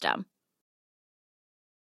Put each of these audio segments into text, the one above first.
system.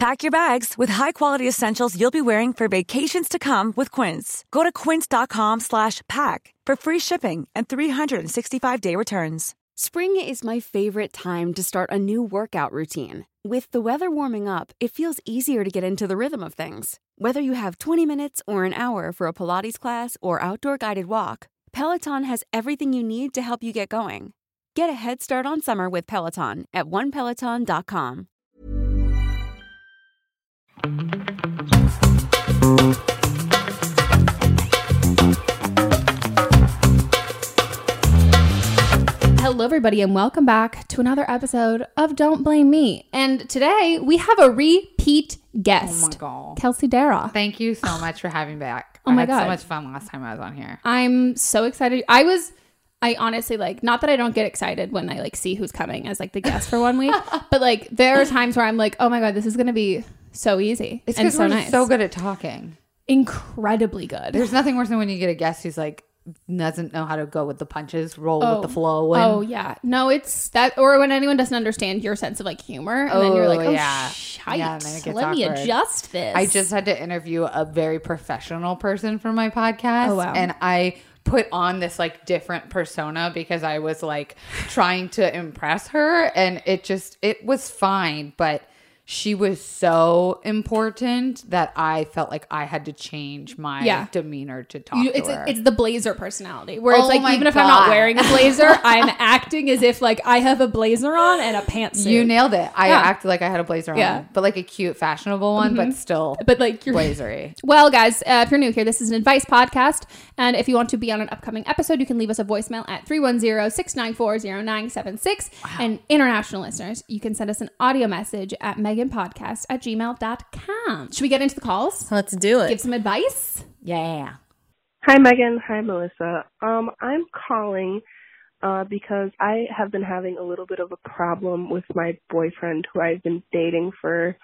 Pack your bags with high-quality essentials you'll be wearing for vacations to come with Quince. Go to quince.com slash pack for free shipping and 365-day returns. Spring is my favorite time to start a new workout routine. With the weather warming up, it feels easier to get into the rhythm of things. Whether you have 20 minutes or an hour for a Pilates class or outdoor guided walk, Peloton has everything you need to help you get going. Get a head start on summer with Peloton at onepeloton.com. Hello, everybody, and welcome back to another episode of Don't Blame Me. And today we have a repeat guest, Oh my god. Kelsey Darragh. Thank you so much for having me back. Oh I my had God. so much fun last time I was on here. I'm so excited. I was, I honestly like, not that I don't get excited when I like see who's coming as like the guest for one week, but like there are times where I'm like, oh my god, this is gonna be so easy It's and so we're nice, so good at talking. incredibly good. There's nothing worse than when you get a guest who's like doesn't know how to go with the punches, roll Oh. with the oh. flow. Oh, and, Oh yeah, no, it's that, or when anyone doesn't understand your sense of like humor, and then you're like, oh, oh yeah. shite, Yeah, and then it gets let me adjust this. I just had to interview a very professional person for my podcast. Oh, wow. And I put on this like different persona because I was like trying to impress her and it just it was fine, but she was so important that I felt like I had to change my Yeah. demeanor to talk You, to it's her. it's the blazer personality where it's Oh like my even if I'm not wearing a blazer, I'm acting as if like I have a blazer on and a pantsuit. you nailed it. I Yeah. acted like I had a blazer Yeah. on, but like a cute, fashionable one, but still but like you're blazery. Well, guys, uh, if you're new here, this is an advice podcast. And if you want to be on an upcoming episode, you can leave us a voicemail at 310 694 0976. And international listeners, you can send us an audio message at meganpodcast at gmail.com. Should we get into the calls? Let's do it. Give some advice? Yeah. Hi, Megan. Hi, Melissa. Um, I'm calling uh, because I have been having a little bit of a problem with my boyfriend who I've been dating for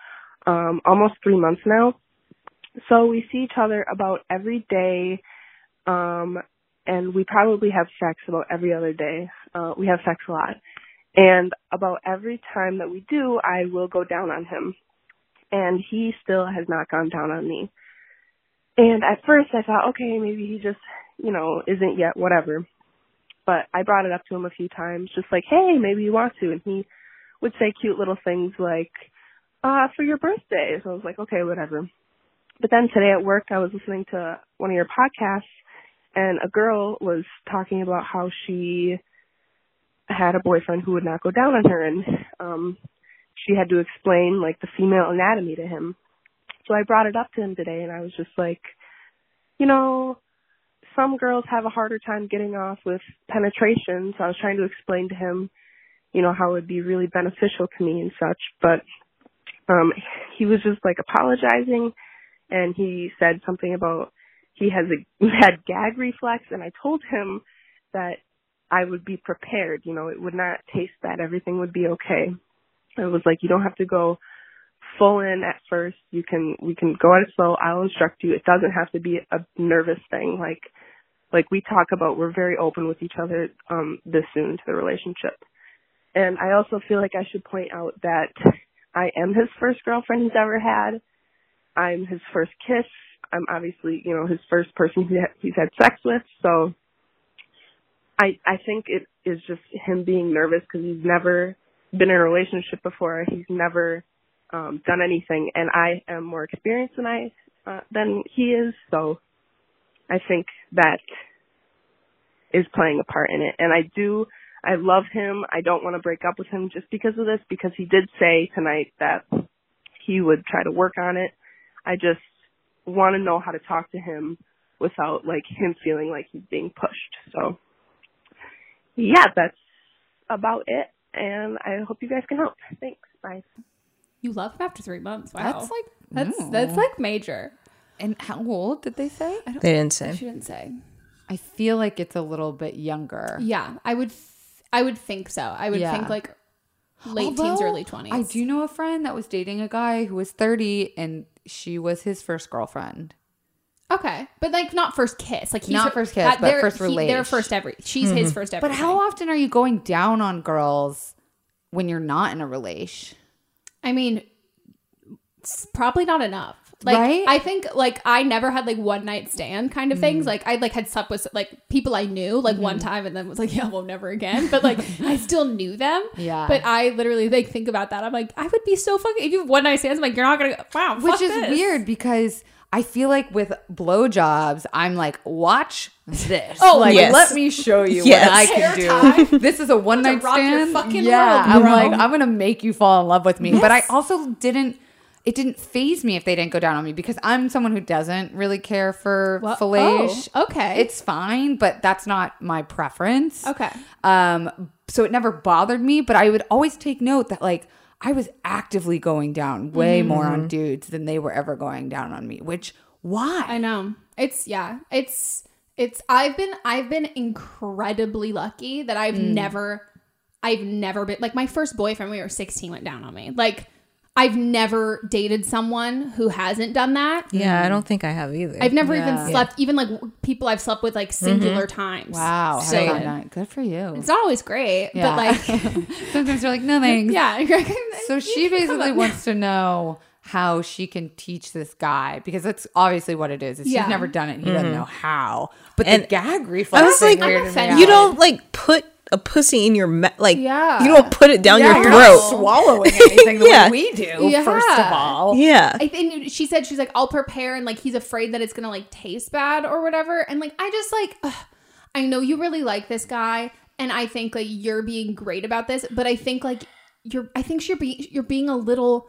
um, almost three months now. So we see each other about every day. Um, and we probably have sex about every other day. Uh, we have sex a lot. And about every time that we do, I will go down on him. And he still has not gone down on me. And at first I thought, okay, maybe he just, you know, isn't yet, whatever. But I brought it up to him a few times, just like, hey, maybe you want to. And he would say cute little things like, uh, for your birthday. So I was like, okay, whatever. But then today at work, I was listening to one of your podcasts and a girl was talking about how she had a boyfriend who would not go down on her and um she had to explain like the female anatomy to him. So I brought it up to him today and I was just like, you know, some girls have a harder time getting off with penetration, so I was trying to explain to him, you know, how it would be really beneficial to me and such, but um he was just like apologizing and he said something about he has a had gag reflex and I told him that I would be prepared, you know, it would not taste bad, everything would be okay. It was like, you don't have to go full in at first. You can we can go at it slow. I'll instruct you. It doesn't have to be a nervous thing. Like like we talk about we're very open with each other um this soon to the relationship. And I also feel like I should point out that I am his first girlfriend he's ever had. I'm his first kiss. I'm obviously, you know, his first person he he's had sex with. So I I think it is just him being nervous because he's never been in a relationship before. He's never um done anything, and I am more experienced than I uh, than he is. So I think that is playing a part in it. And I do. I love him. I don't want to break up with him just because of this because he did say tonight that he would try to work on it. I just want to know how to talk to him without like him feeling like he's being pushed. So yeah, that's about it. And I hope you guys can help. Thanks. Bye. You love him after three months. Wow. That's like that's mm. that's like major. And how old did they say? I don't, They didn't say. She didn't say. I feel like it's a little bit younger. Yeah, I would. Th- I would think so. I would Yeah. think like late teens, early twenties. I do know a friend that was dating a guy who was 30 and she was his first girlfriend. Okay, but like not first kiss. Like he's Not her- first kiss, that- but first he- Their first every. She's his first ever. But how often are you going down on girls when you're not in a relation? I mean, it's probably not enough. Like Right? I think like I never had like one night stand kind of Mm. things. Like I like had slept with like people I knew like Mm-hmm. one time and then was like yeah well never again. But like I still knew them. Yeah. But I literally like think about that. I'm like I would be so fucking if you have one night stands. I'm like you're not gonna wow. Which is this. weird because I feel like with blowjobs, I'm like, watch this. Oh, like, yes. let me show you Yes. what I can do. This is a one night stand. fucking yeah, world, I'm like, I'm gonna make you fall in love with me. But I also didn't. It didn't phase me if they didn't go down on me because I'm someone who doesn't really care for Well, fellation. oh, okay. it's fine, but that's not my preference. Okay. Um, so it never bothered me, but I would always take note that like I was actively going down way Mm-hmm. more on dudes than they were ever going down on me. Which why? I know. It's yeah. It's it's I've been I've been incredibly lucky that I've Mm. never I've never been like my first boyfriend when we were 16 went down on me. Like I've never dated someone who hasn't done that. Yeah, I mm. don't think I have either. I've never Yeah. even slept even like people I've slept with like mm-hmm. singular times. Wow. So how good. good. good for you. It's not always great, Yeah. but like Sometimes you're like, no thanks. yeah. So she basically wants to know how she can teach this guy because that's obviously what it is. is Yeah. She's never done it. He doesn't mm-hmm. know how. But And the gag reflex. I was like, weirded me offended. you don't like put a pussy in your mouth. Like, Yeah. you don't put it down Yeah, your you're throat. not swallowing anything the Yeah. way we do. Yeah. First of all, yeah. I think she said she's like, I'll prepare, and like he's afraid that it's gonna like taste bad or whatever. And like, I just like, ugh, I know you really like this guy, and I think like you're being great about this, but I think like you're, I think you're being, you're being a little.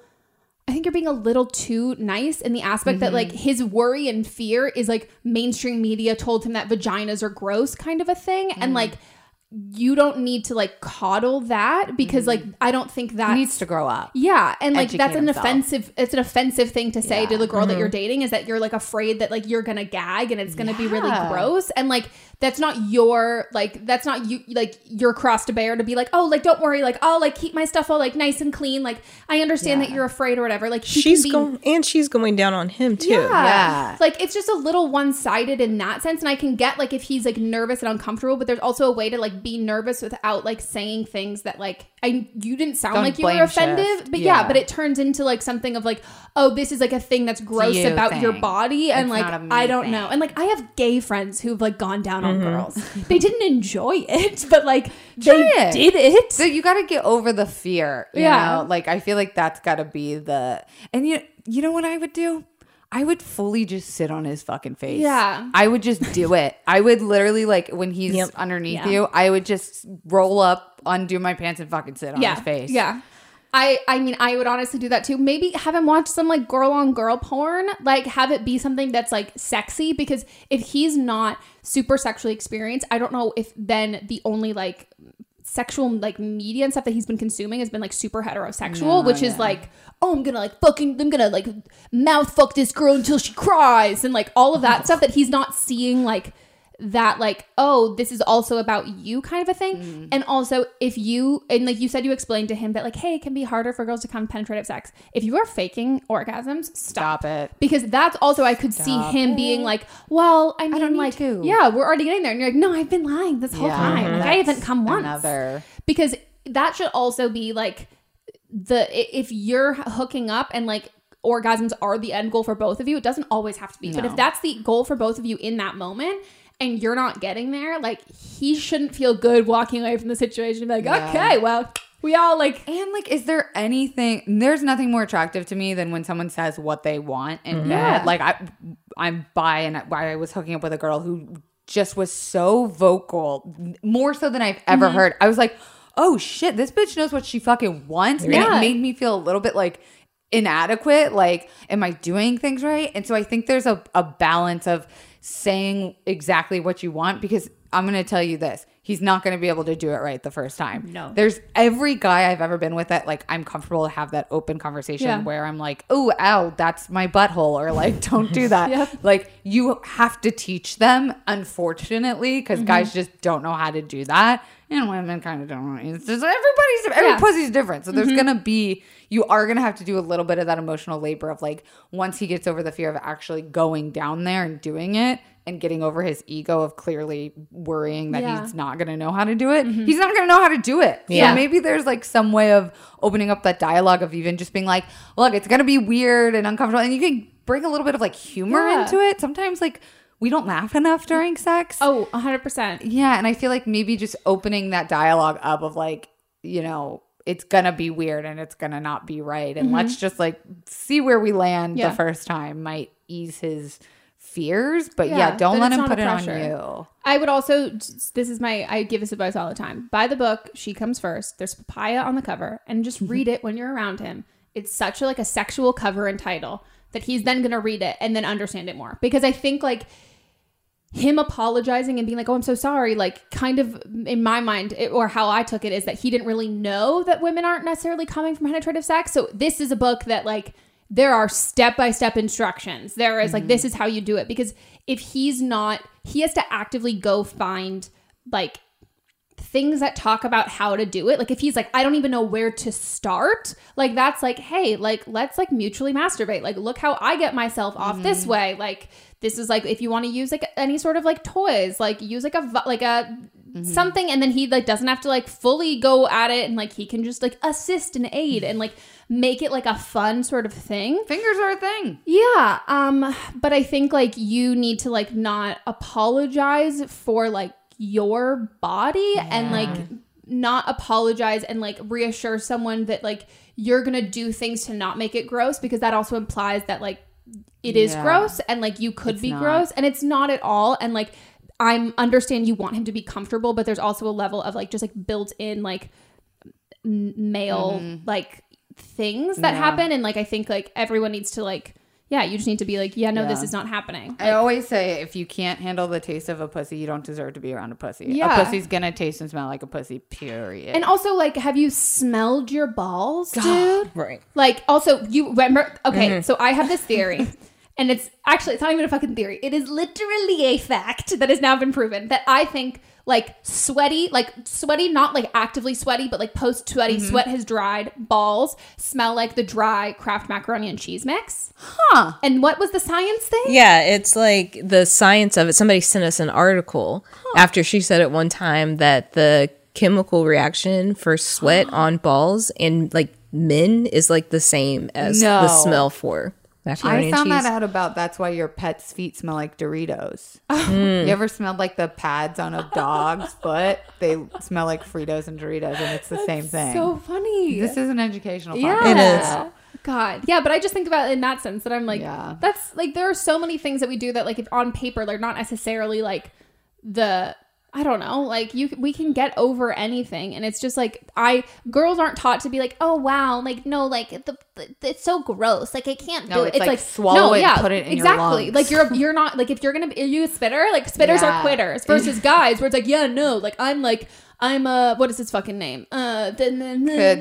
I think you're being a little too nice in the aspect that like mm-hmm. his worry and fear is like mainstream media told him that vaginas are gross kind of a thing and mm. like you don't need to like coddle that because mm-hmm. like I don't think that needs to grow up. yeah, and like educate that's an himself. offensive. It's an offensive thing to say to the girl that mm-hmm. you're dating is that you're like afraid that like you're gonna gag and it's gonna be really gross. And like that's not your like that's not you like your cross to bear to be like oh like don't worry like I'll like keep my stuff all like nice and clean like I understand that you're afraid or whatever like she's be, going and she's going down on him too. yeah. Like it's just a little one sided in that sense. And I can get like if he's like nervous and uncomfortable, but there's also a way to like be nervous without like saying things that like I you didn't sound Don't like you were blame offended. shift. But yeah. Yeah. but it turns into like something of like, oh, this is like a thing that's gross you about your body. And It's like not a me I don't thing. know. And like I have gay friends who've like gone down on Mhm. girls. they didn't enjoy it, but like Try they it. did it. So you got to get over the fear. You Yeah. know? Like I feel like that's got to be the. And you you know what I would do? I would fully just sit on his fucking face. Yeah. I would just do it. I would literally like when he's Yep. underneath Yeah. you, I would just roll up, undo my pants, and fucking sit on yeah, his face. Yeah. I I mean I would honestly do that too. Maybe have him watch some like girl on girl porn. Like have it be something that's like sexy because if he's not super sexually experienced, I don't know if then the only like sexual like media and stuff that he's been consuming has been like super heterosexual, which is like, oh, I'm gonna like fucking, I'm gonna like mouth fuck this girl until she cries and like all of that oh. stuff that he's not seeing like that like oh this is also about you kind of a thing. Mm. and also if you and like you said you explained to him that like hey it can be harder for girls to come penetrative sex. If you are faking orgasms stop, Stop it. because that's also i could see Stop him being like well i mean don't need like to. yeah we're already getting there. And you're like no i've been lying this whole Yeah, time. Like, i haven't come once. Another. because that should also be like the if you're hooking up and like orgasms are the end goal for both of you it doesn't always have to be. But if that's the goal for both of you in that moment and you're not getting there like he shouldn't feel good walking away from the situation and be like Yeah. okay well we all like And like, is there anything? There's nothing more attractive to me than when someone says what they want in Mm-hmm. Yeah. Like I, I'm bi, and I was hooking up with a girl who just was so vocal, more so than I've ever Mm-hmm. heard. I was like, oh shit, this bitch knows what she fucking wants, Yeah. and Yeah. it made me feel a little bit like inadequate. Like, am I doing things right? And so I think there's a, a balance of saying exactly what you want because I'm going to tell you this. He's not going to be able to do it right the first time. No. There's every guy I've ever been with that like I'm comfortable to have that open conversation Yeah. where I'm like, "Oh, ow, that's my butthole," or like, "Don't do that." Yep. Like you have to teach them, unfortunately, because Mm-hmm. guys just don't know how to do that, and women kind of don't. It's just everybody's every Yeah. Mm-hmm. pussy's different, so there's gonna be you are gonna have to do a little bit of that emotional labor of like once he gets over the fear of actually going down there and doing it. And getting over his ego of clearly worrying that Yeah. Mm-hmm. he's not going to know how to do it. He's not going to know how to do it. Yeah. So maybe there's like some way of opening up that dialogue of even just being like, look, it's going to be weird and uncomfortable. And you can bring a little bit of like humor Yeah. into it. Sometimes like we don't laugh enough during sex. oh 100% Yeah. And I feel like maybe just opening that dialogue up of like, you know, it's going to be weird and it's going to not be right. And let's just like see where we land Mm-hmm. Yeah. the first time might ease his fears. But yeah, Yeah, don't let him put it on you. I would also this is my I give this advice all the time. Buy the book, She Comes First. There's papaya on the cover and just Mm-hmm. read it when you're around him. It's such a like a sexual cover and title that he's then going to read it and then understand it more. Because I think like him apologizing and being like, "Oh, I'm so sorry," like kind of in my mind it, or how I took it is that he didn't really know that women aren't necessarily coming from penetrative sex. So this is a book that like there are step-by-step instructions. There is, like this mm-hmm. is how you do it. Because if he's not he has to actively go find like things that talk about how to do it. Like if he's like i don't even know where to start like that's like hey like let's like mutually masturbate. Like look how i get myself off this mm-hmm. way. Like this is like if you want to use like any sort of like toys like use like a like a something and then he like doesn't have to like fully go at it and like he can just like assist and aid and like make it like a fun sort of thing. Fingers are a thing. yeah, um but I think like you need to like not apologize for like your body and like not apologize and like reassure someone that like you're going to do things to not make it gross because that also implies that like it is Yeah. gross and like you could It's be not. gross and it's not at all and like I'm understand you want him to be comfortable but there's also a level of like just like built in like male like things that Mm-hmm. Yeah. happen and like I think like everyone needs to like yeah you just need to be like yeah no this is not happening I always say if you can't handle the taste of a pussy, you don't deserve to be around a pussy. Yeah. A pussy's gonna taste and smell like a pussy, period. and also like have you smelled your balls dude Right. like also you remember okay Mm-hmm. so I have this theory and it's actually it's not even a fucking theory. It is literally a fact that has now been proven that I think like sweaty, like sweaty, not like actively sweaty, but like post sweaty, Mm-hmm. sweat has dried balls smell like the dry Kraft macaroni and cheese mix. Huh. And what was the science thing? Yeah, it's like the science of it. Somebody sent us an article after she said at one time that the chemical reaction for sweat on balls and like men is like the same as No. the smell for macaroni I found cheese. that out about that's why your pet's feet smell like Doritos. Mm. You ever smelled like the pads on a dog's foot? They smell like Fritos and Doritos, and it's the same thing. So funny. this is an educational yeah. podcast. It is. God. Yeah, but I just think about it in that sense that I'm like, Yeah. that's like, there are so many things that we do that, like, if on paper, they're not necessarily like the, I don't know, like, you, we can get over anything. And it's just like, I, girls aren't taught to be like, oh, wow, like, no, like, the, the it's so gross. Like, I can't No, do it. it's like, swallow it and put it in your mouth. exactly. lungs. Like, you're, you're not, like, if you're gonna be, are you a spitter? Like, spitters Yeah. are quitters versus guys where it's like, yeah, no, like, I'm like, I'm a what is his fucking name? Uh, the,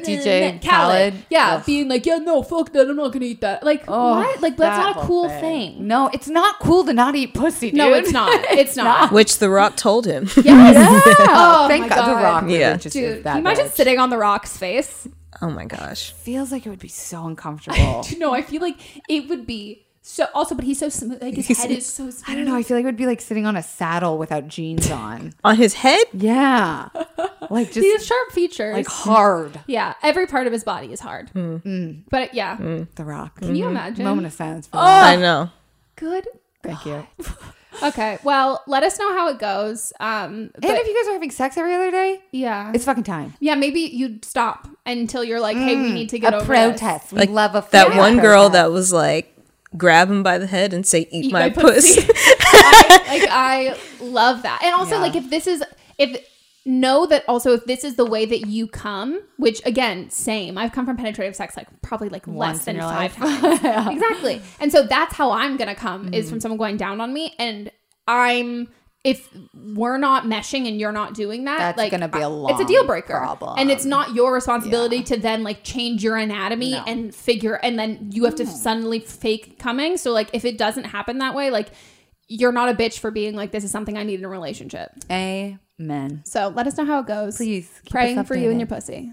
DJ Khaled. Yeah, Ugh. being like, yeah, no, fuck that. I'm not gonna eat that. Like, Oh, what? Like, that's that not a cool thing. No, it's not cool to not eat pussy. Dude. No, it's not. It's not. Which The Rock told him. Yes. oh, Thank my God, The Rock. Yeah. Yeah, Dude, is can you imagine bitch. sitting on the rock's face? oh my gosh. Feels like it would be so uncomfortable. No, I feel like it would be so. Also, but he's so smooth. Like his head is so smooth. I don't know. I feel like it would be like sitting on a saddle without jeans on. On his head? Yeah, like He has sharp features. like hard. yeah, every part of his body is hard. Mm. But yeah, The Rock. can you imagine? Moment of silence. For I know. Good. that. Thank you. Okay. Well, let us know how it goes. Um, but And if you guys are having sex every other day, yeah, it's fucking time. yeah, maybe you'd stop until you're like, hey, we need to get a over protest. We Like love a that fucking one girl that was like, grab him by the head and say, eat, Eat my, my pussy. pussy. I, like I love that. And also Yeah. like if this is if know that also if this is the way that you come, which again, same. I've come from penetrative sex like probably like less than five life. times. Exactly. And so that's how I'm gonna come is from someone going down on me. And I'm if we're not meshing and you're not doing that, That's like gonna be a lot. it's a deal breaker. problem. And it's not your responsibility to then like change your anatomy No. and figure and then you have to hmm. suddenly fake coming. So like if it doesn't happen that way, like you're not a bitch for being like this is something I need in a relationship. Amen. So let us know how it goes. Please keep praying for you and your pussy.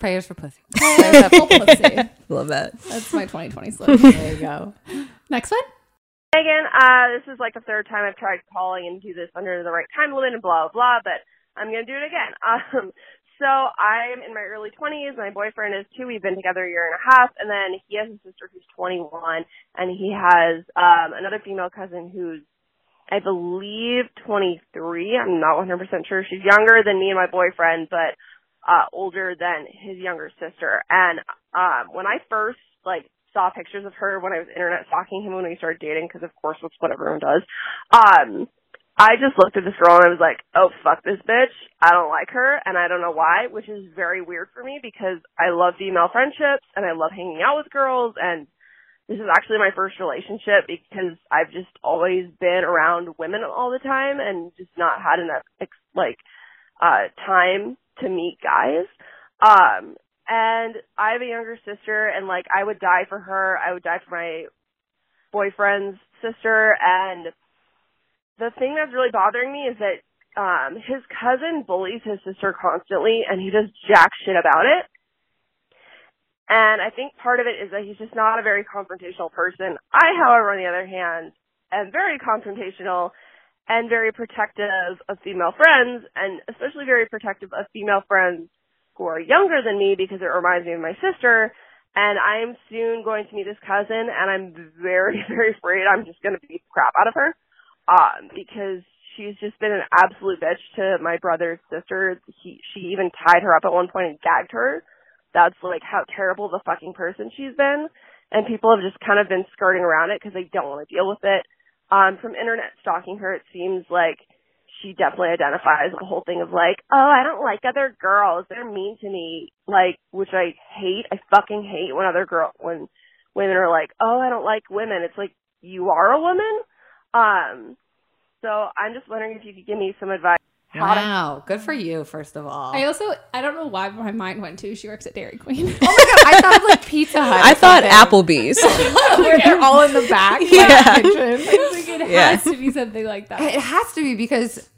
Prayers for pussy. Full pussy. Love that. That's my 2020 slogan. There you go. Next one. Megan, uh, this is like the third time I've tried calling and do this under the right time limit and blah, blah, blah, but I'm going to do it again. Um, so I'm in my early 20s. My boyfriend is two. We've been together a year and a half. And then he has a sister who's 21 and he has, um, another female cousin who's, I believe 23. I'm not 100% sure. She's younger than me and my boyfriend, but, uh, older than his younger sister. And, um, when I first, like, saw pictures of her when I was internet stalking him when we started dating, because of course that's what everyone does. Um, I just looked at this girl and I was like, oh fuck this bitch. I don't like her and I don't know why, which is very weird for me because I love female friendships and I love hanging out with girls and this is actually my first relationship because I've just always been around women all the time and just not had enough like uh time to meet guys. Um and I have a younger sister and like I would die for her. I would die for my boyfriend's sister and the thing that's really bothering me is that um his cousin bullies his sister constantly and he does jack shit about it. And I think part of it is that he's just not a very confrontational person. I, however, on the other hand, am very confrontational and very protective of female friends and especially very protective of female friends who are younger than me because it reminds me of my sister. And I'm soon going to meet this cousin and I'm very, very afraid I'm just going to beat the crap out of her. Um, because she's just been an absolute bitch to my brother's sister. He, she even tied her up at one point and gagged her. That's like how terrible the fucking person she's been. And people have just kind of been skirting around it because they don't want to deal with it. Um, from internet stalking her, it seems like she definitely identifies the whole thing of like, oh, I don't like other girls. They're mean to me. Like, which I hate. I fucking hate when other girl, when women are like, oh, I don't like women. It's like, you are a woman? Um, so I'm just wondering if you could give me some advice. Wow, good for you. First of all, I also I don't know why my mind went to she works at Dairy Queen. Oh my god, I thought like Pizza Hut. I thought Applebee's. where they're all in the back. Yeah. like it Yeah. has to be something like that. It has to be because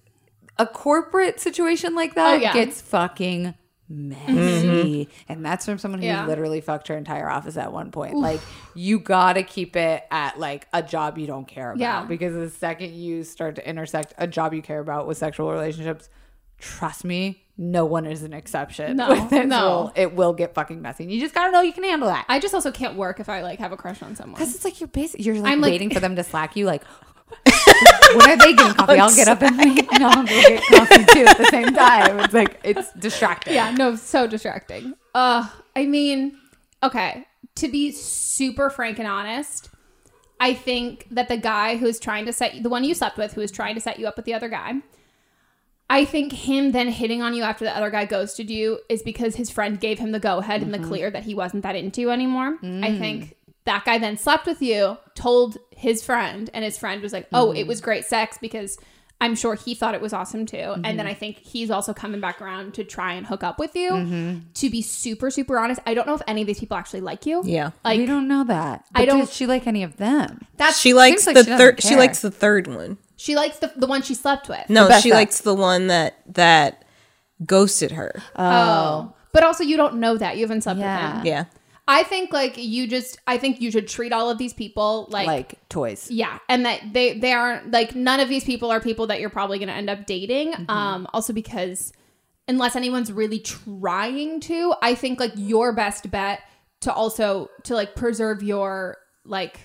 a corporate situation like that Oh, yeah. gets fucking messy. Mm-hmm. And that's from someone who Yeah. literally fucked her entire office at one point. Like, you gotta keep it at like a job you don't care about. Yeah. Because the second you start to intersect a job you care about with sexual relationships, trust me, no one is an exception. No, no. It will get fucking messy. And you just gotta know you can handle that. I just also can't work if I like have a crush on someone. Because it's like you're basic. You're like I'm, like- waiting for them to slack you. Like, when are they getting coffee? I'll get up and make, and I'll go get coffee too at the same time. It's like it's distracting. Yeah, no, so distracting. Uh, I mean, okay, to be super frank and honest, I think that the guy who's trying to set you, the one you slept with, who was trying to set you up with the other guy, I think him then hitting on you after the other guy ghosted you is because his friend gave him the go ahead and the clear that he wasn't that into you anymore. I think that guy then slept with you, told his friend, and his friend was like, "Oh, it mm-hmm. was great sex," because I'm sure he thought it was awesome too. And then mm-hmm. I think he's also coming back around to try and hook up with you. Mm-hmm. To be super, super honest, I don't know if any of these people actually like you. Yeah. Like we don't know that. I don't- Does she like any of them? that's She likes like the she third. She care. likes the third one. she likes the the one she slept with. No, she ex. likes the one that that ghosted her. Oh. oh. But also you don't know that. You haven't slept Yeah. with him. yeah. I think like you just I think you should treat all of these people like, Like toys. yeah, and that they they aren't like none of these people are people that you're probably going to end up dating. Um also because unless anyone's really trying to, I think like your best bet to also to like preserve your like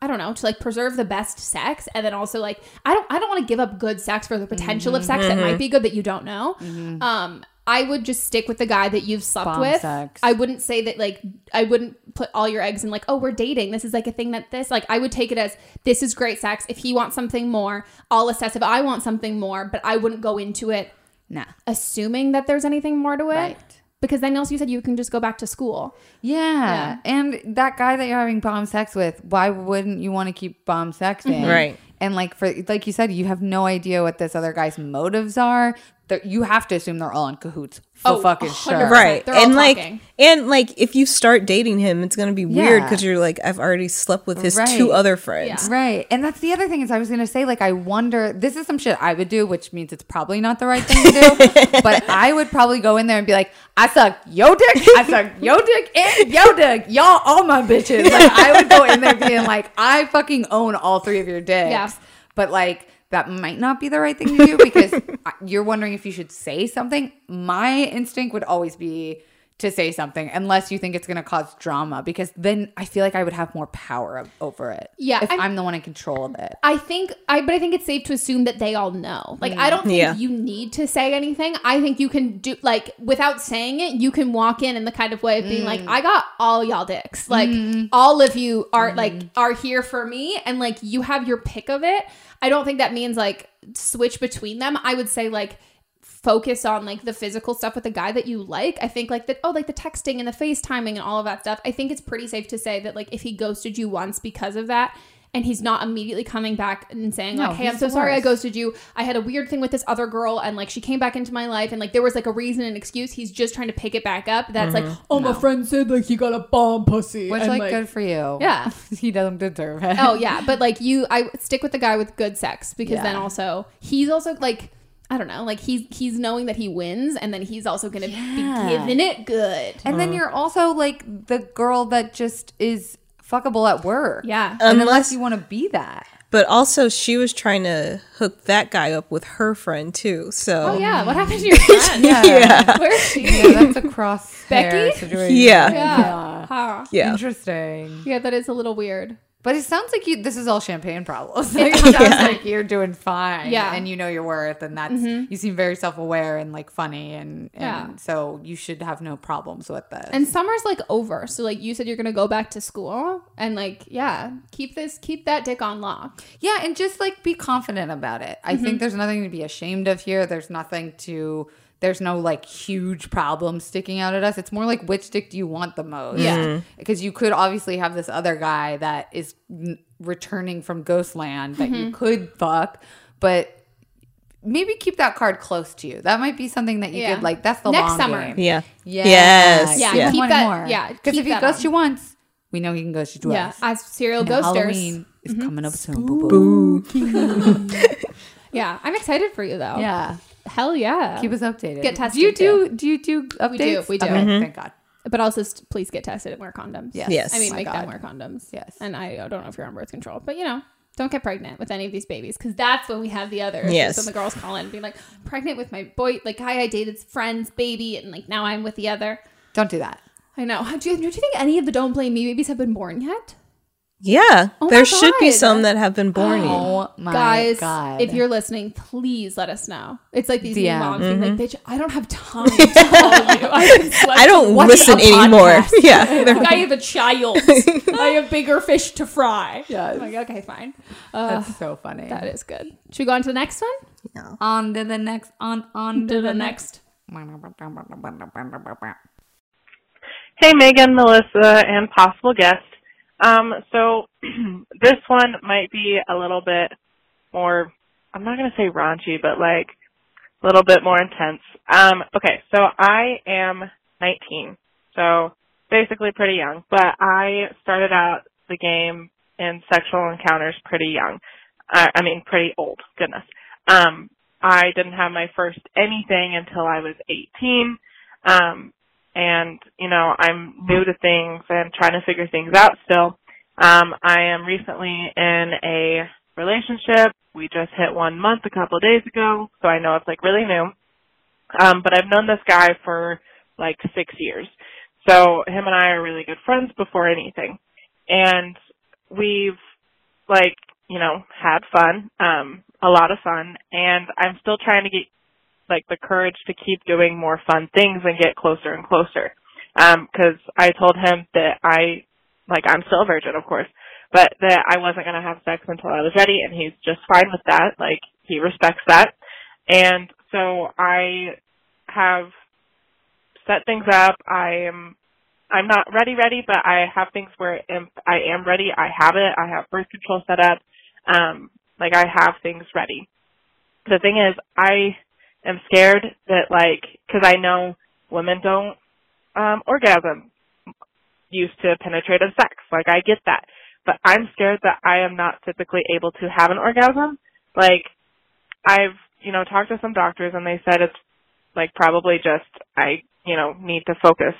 I don't know, to like preserve the best sex and then also like I don't I don't want to give up good sex for the potential of sex that might be good that you don't know. Um I would just stick with the guy that you've slept Bomb with. sex. I wouldn't say that like I wouldn't put all your eggs in like, oh, we're dating. This is like a thing that this like I would take it as this is great sex. If he wants something more, I'll assess if I want something more, but I wouldn't go into it Nah. assuming that there's anything more to it. Right. Because then also you said you can just go back to school. Yeah. And that guy that you're having bomb sex with, why wouldn't you want to keep bomb sexing? Mm-hmm. Right. And like for like you said, you have no idea what this other guy's motives are. That you have to assume they're all in cahoots. For Oh, fucking 100%. sure. Right. They're all and like talking. and like if you start dating him, it's gonna be weird because you're like, I've already slept with his Right. two other friends. Right. And that's the other thing is I was gonna say, like, I wonder this is some shit I would do, which means it's probably not the right thing to do. but I would probably go in there and be like, I suck yo dick, I suck yo dick and yo dick. Y'all all my bitches. Like I would go in there being like, I fucking own all three of your dicks. Yeah. But like that might not be the right thing to do because you're wondering if you should say something. My instinct would always be to say something unless you think it's going to cause drama because then I feel like I would have more power o- over it. Yeah, If I'm- I'm, the one in control of it. I think I but I think it's safe to assume that they all know. Like I mm. don't think Yeah. you need to say anything. I think you can do like without saying it, you can walk in in the kind of way of being like, mm. I got all y'all dicks. Like mm. all of you are like are here for me and like you have your pick of it. I don't think that means like switch between them. I would say like focus on like the physical stuff with the guy that you like. I think like that oh like the texting and the FaceTiming and all of that stuff. I think it's pretty safe to say that like if he ghosted you once because of that and he's not immediately coming back and saying No, like hey I'm so the sorry I ghosted you. I had a weird thing with this other girl and like she came back into my life and like there was like a reason and excuse. He's just trying to pick it back up. That's like mm-hmm. oh my friend said like he got a bomb pussy. Which, and, like, good for you. Yeah. he doesn't deserve it. oh yeah but like you i stick with the guy with good sex because then also he's also like i don't know like he's he's knowing that he wins and then he's also gonna Yeah. be giving it good And then uh-huh. you're also like the girl that just is fuckable at work. yeah And unless Unless- you want to be that. But also, she was trying to hook that guy up with her friend too. So oh yeah what happened to your friend Yeah. where's she yeah, that's a cross Becky? situation. Yeah. yeah Huh. yeah. Interesting. yeah that is a little weird But it sounds like you. This is all champagne problems. Like, it sounds like you're doing fine. Yeah. and you know your worth, and that's mm-hmm. you seem very self aware and like funny, and, and Yeah. so you should have no problems with this. and summer's like over so like you said you're gonna go back to school and like yeah keep this keep that dick on lock yeah, and just like be confident about it. I think mm-hmm. there's nothing to be ashamed of here. There's nothing to. There's no like huge problem sticking out at us. It's more like which dick do you want the most? Yeah. Mm-hmm. because you could obviously have this other guy that is n- returning from Ghostland that you mm-hmm. could fuck, but maybe keep that card close to you. That might be something that you Yeah. could like. That's the Next long summer. game. Yeah. Yeah. Yes. Yeah, Yeah. keep One that- more. yeah, Because keep if he that ghosts on. you once, we know he can ghost you twice. Yeah, as serial And ghosters. Halloween is mm-hmm. coming up soon. Boo boo. Yeah, I'm excited for you though. Yeah. Hell yeah. Keep us updated. Get tested. Do you tested, do? Do you do updates? We do, we do. Okay, Mhm. Thank God. but also st- please get tested and wear condoms. Yes. Yes. I mean, My make them God. wear condoms. Yes. And I, I don't know if you're on birth control, but you know, don't get pregnant with any of these babies because that's when we have the other. issues. Yes. When the girls call in and be like, pregnant with my boy, like guy I dated's friend's baby, and like now I'm with the other. Don't do that. I know. Do you, do you think any of the Don't Blame Me babies have been born yet? Yeah. Oh there should be some that have been born. Oh my Guys, God. if you're listening, please let us know. It's like these new DM. moms being like, bitch, I don't have time to call you. I, Mm-hmm. I don't listen anymore. Yeah. Like, I have a child. I have bigger fish to fry. Yes. I'm like, okay, fine. Uh, That's so funny. that is good. Should we go on to the next one? No. On to the next. On on To the next. Hey, Megan, Melissa, and possible guest. Um, so this one might be a little bit more, I'm not going to say raunchy, but like a little bit more intense. Um, okay, so I am 19, so basically pretty young, but I started out the game in sexual encounters pretty young. I, I mean, pretty old, goodness. Um, I didn't have my first anything until I was 18. Um, and you know I'm new to things and trying to figure things out still. Um, I am recently in a relationship. We just hit one month a couple of days ago, so I know it's like really new. Um, but I've known this guy for like six years. So him and I are really good friends before anything. And we've like, you know, had fun, um, a lot of fun, and I'm still trying to get like the courage to keep doing more fun things and get closer and closer. Um, cause I told him that I, like I'm still a virgin of course, but that I wasn't going to have sex until I was ready and he's just fine with that. Like he respects that. And so I have set things up. I am, I'm not ready ready, but I have things where am- I am ready. I have it. I have birth control set up. Um, like I have things ready. The thing is, I am scared that like because I know women don't um orgasm used to penetrative sex. Like I get that. But I'm scared that I am not typically able to have an orgasm. Like I've, you know, talked to some doctors and they said it's like probably just I, you know, need to focus.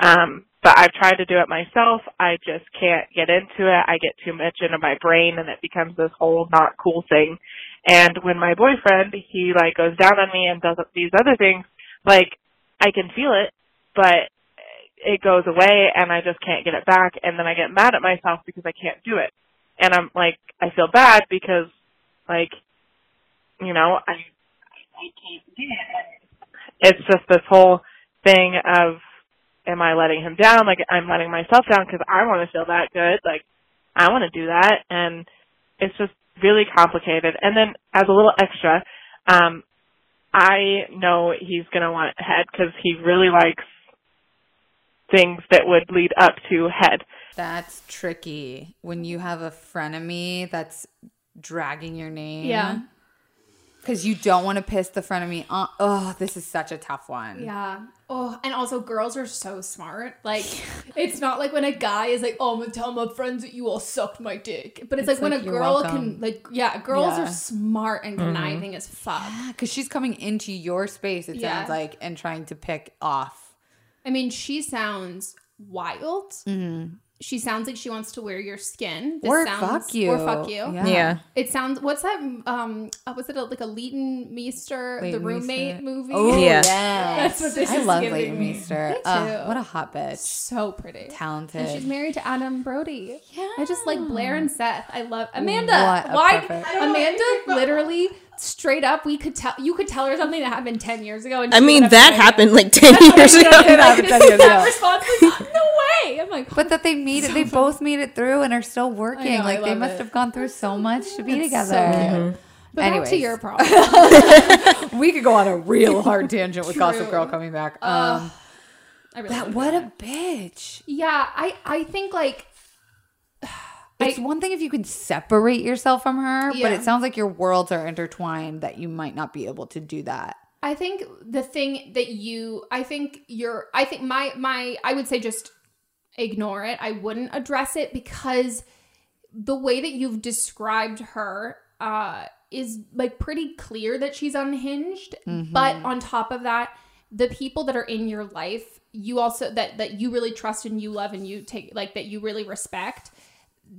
Um but I've tried to do it myself. I just can't get into it. I get too much into my brain and it becomes this whole not cool thing. And when my boyfriend, he like goes down on me and does these other things, like I can feel it, but it goes away and I just can't get it back and then I get mad at myself because I can't do it. And I'm like I feel bad because like you know, I I can't do it. It's just this whole thing of am I letting him down? Like I'm letting myself down because I want to feel that good. Like I want to do that, and it's just really complicated. And then as a little extra, um, I know he's gonna want head because he really likes things that would lead up to head. That's tricky when you have a frenemy that's dragging your name. Yeah. Because you don't want to piss the front frenemy on. Uh, oh, this is such a tough one. Yeah. Oh, and also girls are so smart. Like, it's not like when a guy is like, "Oh, I'm gonna tell my friends that you all sucked my dick," but it's, It's like, when a girl welcome." can, like, yeah, girls Yeah. are smart and mm-hmm. conniving as fuck. Because she's coming into your space, it Yeah. sounds like, and trying to pick off. I mean, she sounds wild. Mm-hmm. She sounds like she wants to wear your skin. This Or sounds, fuck you. Or fuck you. Yeah. Yeah. It sounds. What's that? Um, uh, was it a, like a Leighton Meester, the roommate Meester. movie? Oh, Yeah. yes. That's what this I is love Leighton me. Meester. Me Uh, what a hot bitch. so pretty, Talented. And she's married to Adam Brody. Yeah, I just like Blair and Seth. I love Amanda. What a Why? perfect- Amanda literally straight up. We could tell. You could tell her something that happened ten years ago. And I mean, that no idea. happened like 10 years ago. mean. happened 10 years that ago. response was no way. I'm like, But that they made it, they both made it through and are still working. know, like they must it. have gone through so much to be It's so together. cute. But back to your problem. we could go on a real hard tangent with Gossip Girl coming back. Uh, Um, I really that what that. a bitch. Yeah, I I think like It's one thing if you can separate yourself from her, but it sounds like your worlds are intertwined that you might not be able to do that. I think the thing that you I think you're I think my my I would say just ignore it. I wouldn't address it because the way that you've described her uh is like pretty clear that she's unhinged. But on top of that, the people that are in your life, you also that that you really trust and you love and you take like that you really respect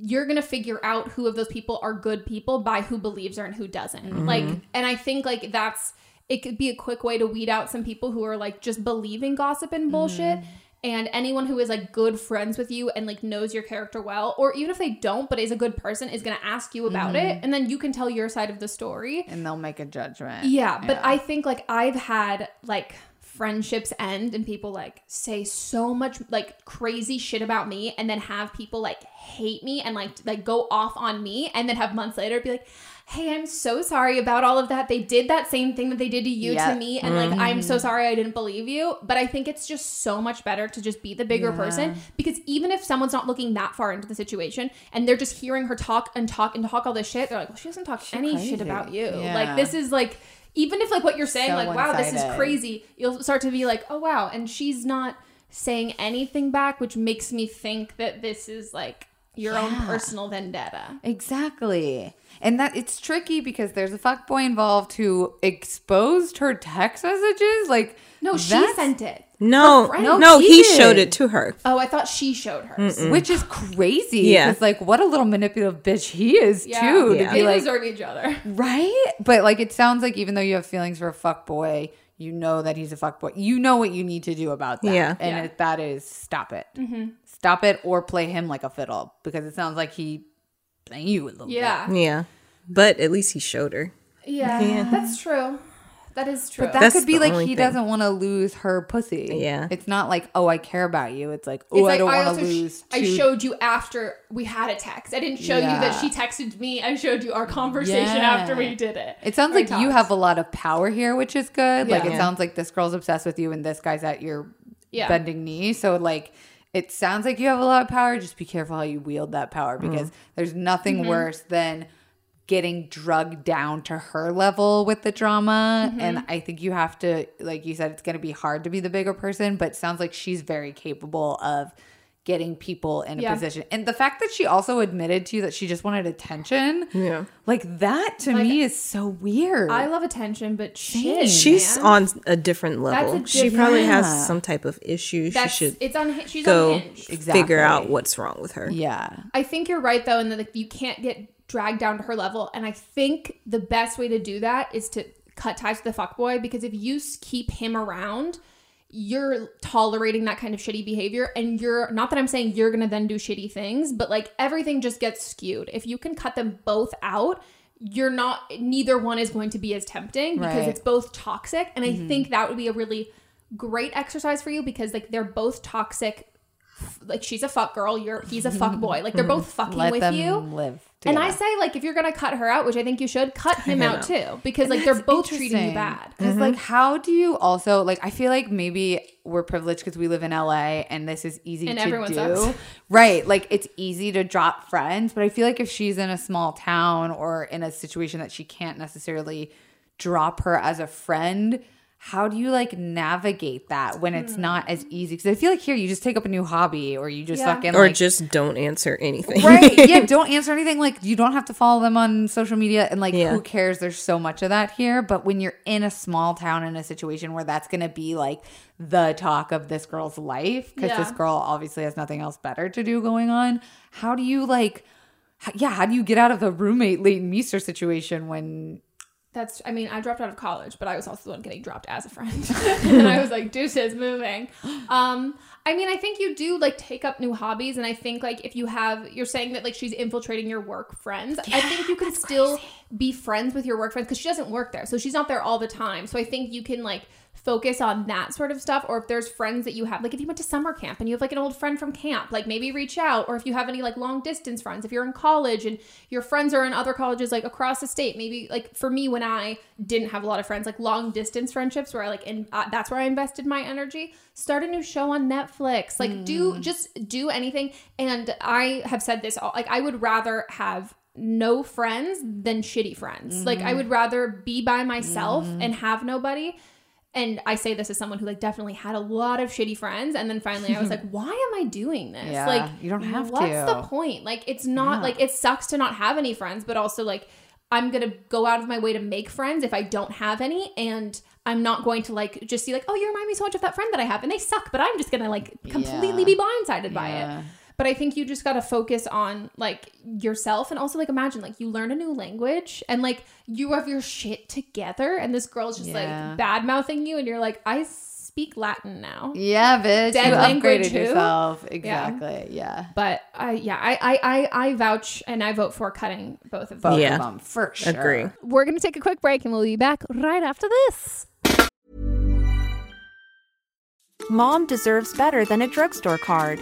you're gonna figure out who of those people are good people by who believes her and who doesn't. Mm-hmm. Like, and I think like that's it could be a quick way to weed out some people who are like just believing gossip and bullshit. Mm-hmm. And anyone who is like good friends with you and like knows your character well, or even if they don't, but is a good person, is gonna ask you about it, mm-hmm. and then you can tell your side of the story. And they'll make a judgment. Yeah, but I think like I've had like friendships end and people like say so much like crazy shit about me and then have people like hate me and like like go off on me and then have months later be like hey i'm so sorry about all of that. They did that same thing that they did to you Yeah. to me and like i'm so mm-hmm. sorry i didn't believe you. But i think it's just so much better to just be the bigger person because even if someone's not looking that far into the situation and they're just hearing her talk and talk and talk all this shit they're like well she doesn't talk any shit about you. Yeah. like this is like even if like what you're saying So like wow this is crazy you'll start to be like oh wow and she's not saying anything back which makes me think that this is like your own personal vendetta Exactly. And that it's tricky because there's a fuckboy involved who exposed her text messages. Like no she sent it No, no, No, he, he showed it to her. oh i thought she showed hers which is crazy. Yeah. It's like what a little manipulative bitch he is yeah too. Yeah. To be they like deserve each other right? But like it sounds like even though you have feelings for a fuck boy, you know that he's a fuck boy. You know what you need to do about that. Yeah. And Yeah. It, that is stop it. Mm-hmm. Stop it or play him like a fiddle because it sounds like he playing you a little bit. yeah Yeah, but at least he showed her. yeah, that's true that is true But that That's could be the like only he thing. doesn't want to lose her pussy. Yeah. It's not like, oh, I care about you. It's like, oh, It's I like don't want also to sh- lose. I two- showed you after we had a text. I didn't show you Yeah. that she texted me. I showed you our conversation Yeah. after we did it. It sounds Our like you talks. have a lot of power here, which is good. Like Yeah. it sounds like this girl's obsessed with you and this guy's at your Yeah. bending knee. So like it sounds like you have a lot of power. Just be careful how you wield that power Mm-hmm. because there's nothing worse than getting drugged down to her level with the drama. Mm-hmm. And I think you have to, like you said, it's going to be hard to be the bigger person, but it sounds like she's very capable of getting people in a Yeah. position. And the fact that she also admitted to you that she just wanted attention, Yeah. like that to Like, me is so weird. I love attention, but shit, She's man. on a different level. a she probably different- has some type of issue. That's she should it's on. She's go unhinged. Exactly. figure out what's wrong with her. yeah. I think you're right though, and that like, you can't get dragged down to her level. And I think the best way to do that is to cut ties with the fuckboy because if you keep him around, you're tolerating that kind of shitty behavior, and you're not that I'm saying you're gonna then do shitty things, but like everything just gets skewed. If you can cut them both out. You're not, neither one is going to be as tempting because Right. it's both toxic. And I mm-hmm. think that would be a really great exercise for you because, like, they're both toxic like she's a fuck girl, you're he's a fuck boy. Like they're mm-hmm. both fucking Let with them you. live. And I say like if you're gonna cut her out, which I think you should, cut him out too. Because like they're both treating you bad. Because like, mm-hmm. how do you also like? I feel like maybe we're privileged because we live in LA and this is easy And to everyone do, sucks. right? Like it's easy to drop friends, but I feel like if she's in a small town or in a situation that she can't necessarily drop her as a friend. How do you like navigate that when it's hmm. not as easy? Because I feel like here you just take up a new hobby or you just Yeah. fucking Or like, just don't answer anything. right yeah don't answer anything like you don't have to follow them on social media and like Yeah. who cares there's so much of that here but when you're in a small town in a situation where that's going to be like the talk of this girl's life because this girl obviously has nothing else better to do going on how do you like h- yeah how do you get out of the roommate Leighton Meester situation when That's I mean, I dropped out of college, but I was also the one getting dropped as a friend. and I was like, deuces moving. Um, I mean, I think you do like take up new hobbies, and I think like if you have you're saying that like she's infiltrating your work friends, I think you can still be friends with your work friends because she doesn't work there. So she's not there all the time. So I think you can like focus on that sort of stuff. Or if there's friends that you have, like if you went to summer camp and you have like an old friend from camp, like maybe reach out. Or if you have any like long distance friends, if you're in college and your friends are in other colleges like across the state, maybe like for me when I didn't have a lot of friends, like long distance friendships where I like, and uh, that's where I invested my energy. Start a new show on Netflix. Like do mm. just do anything. And I have said this all like I would rather have no friends than shitty friends. Like I mm. would rather be by myself mm. and have nobody. And I say this as someone who like definitely had a lot of shitty friends and then finally I was like, why am I doing this? Yeah, like you don't have what's to. the point? Like it's not Yeah. like it sucks to not have any friends, but also like I'm gonna go out of my way to make friends if I don't have any and I'm not going to like just see like, oh, you remind me so much of that friend that I have and they suck, but I'm just gonna like completely Yeah. be blindsided by it. But I think you just got to focus on like yourself and also like imagine like you learn a new language and like you have your shit together and this girl's just Yeah. like bad mouthing you and you're like, I speak Latin now. Yeah, bitch. Dead you language upgraded who? yourself. Exactly. Yeah. But I yeah, I, I I I vouch and I vote for cutting both of them. Both Yeah. of them, for sure. Agree. We're gonna take a quick break and we'll be back right after this. Mom deserves better than a drugstore card.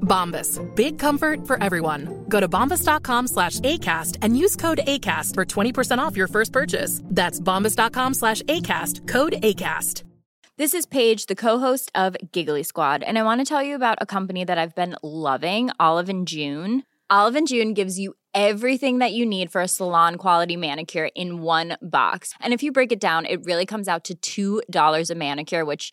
Bombas. Big comfort for everyone. Go to bombas.com slash ACAST and use code ACAST for 20% off your first purchase. That's bombas.com slash ACAST. Code ACAST. This is Paige, the co-host of Giggly Squad, and I want to tell you about a company that I've been loving, Olive and June. Olive and June gives you everything that you need for a salon quality manicure in one box. And if you break it down, it really comes out to $2 a manicure, which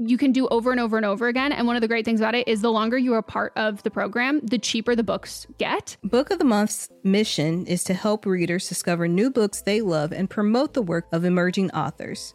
you can do over and over and over again. And one of the great things about it is the longer you are part of the program, the cheaper the books get. Book of the Month's mission is to help readers discover new books they love and promote the work of emerging authors.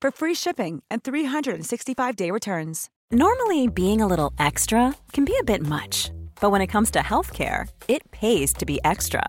for free shipping and 365-day returns. Normally, being a little extra can be a bit much, but when it comes to healthcare, it pays to be extra.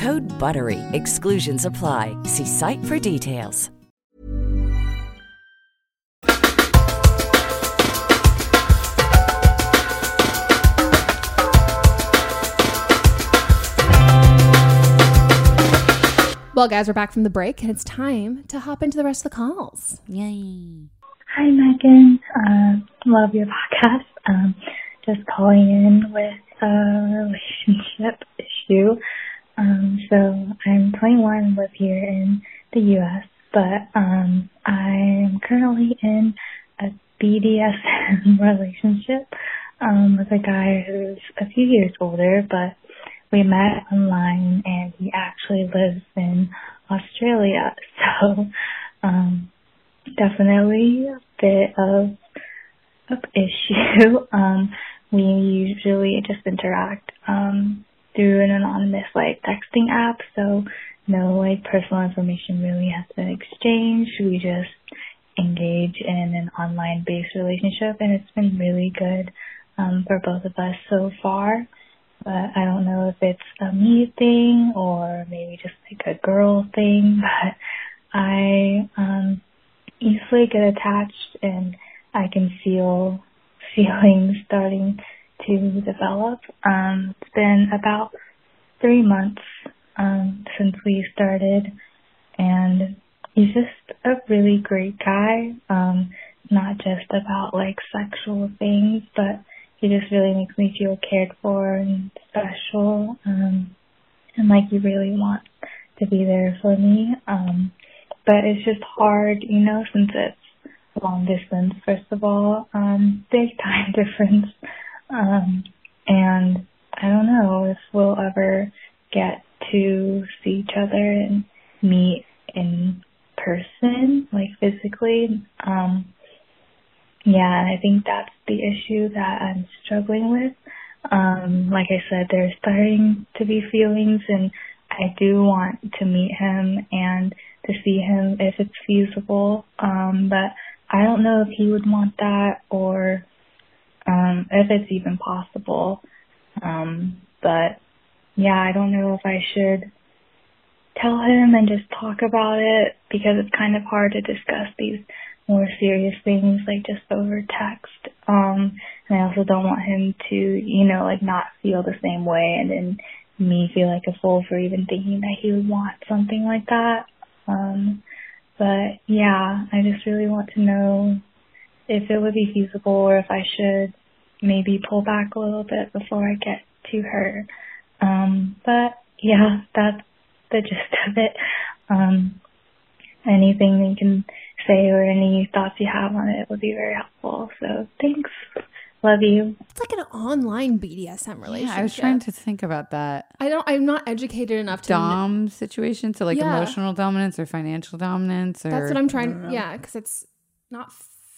Code BUTTERY. Exclusions apply. See site for details. Well, guys, we're back from the break, and it's time to hop into the rest of the calls. Yay. Hi, Megan. Uh, love your podcast. Um, just calling in with a relationship issue. Um, so I'm 21, live here in the U.S., but um, I'm currently in a BDSM relationship um, with a guy who's a few years older, but we met online and he actually lives in Australia. So um, definitely a bit of of issue. Um, we usually just interact um, through an anonymous like texting app, so no like personal information really has been exchanged. We just engage in an online based relationship and it's been really good um, for both of us so far. But I don't know if it's a me thing or maybe just like a girl thing, but I um easily get attached and I can feel feelings starting to develop. Um, it's been about three months um, since we started, and he's just a really great guy. Um, not just about like sexual things, but he just really makes me feel cared for and special, um, and like he really wants to be there for me. Um, but it's just hard, you know, since it's long distance, first of all, um, big time difference. Um, and I don't know if we'll ever get to see each other and meet in person, like physically. Um, yeah, and I think that's the issue that I'm struggling with. Um, like I said, there's starting to be feelings and I do want to meet him and to see him if it's feasible. Um, but I don't know if he would want that or um, if it's even possible. Um, but yeah, I don't know if I should tell him and just talk about it because it's kind of hard to discuss these more serious things like just over text. Um, and I also don't want him to, you know, like not feel the same way and then me feel like a fool for even thinking that he would want something like that. Um, but yeah, I just really want to know if it would be feasible or if I should maybe pull back a little bit before I get to her. Um, but yeah, that's the gist of it. Um, anything you can say or any thoughts you have on it would be very helpful. So thanks. Love you. It's like an online BDSM relationship. Yeah, I was trying to think about that. I don't. I'm not educated enough to. Dom situation, so like Yeah. emotional dominance or financial dominance, or That's what I'm trying. Yeah, because it's not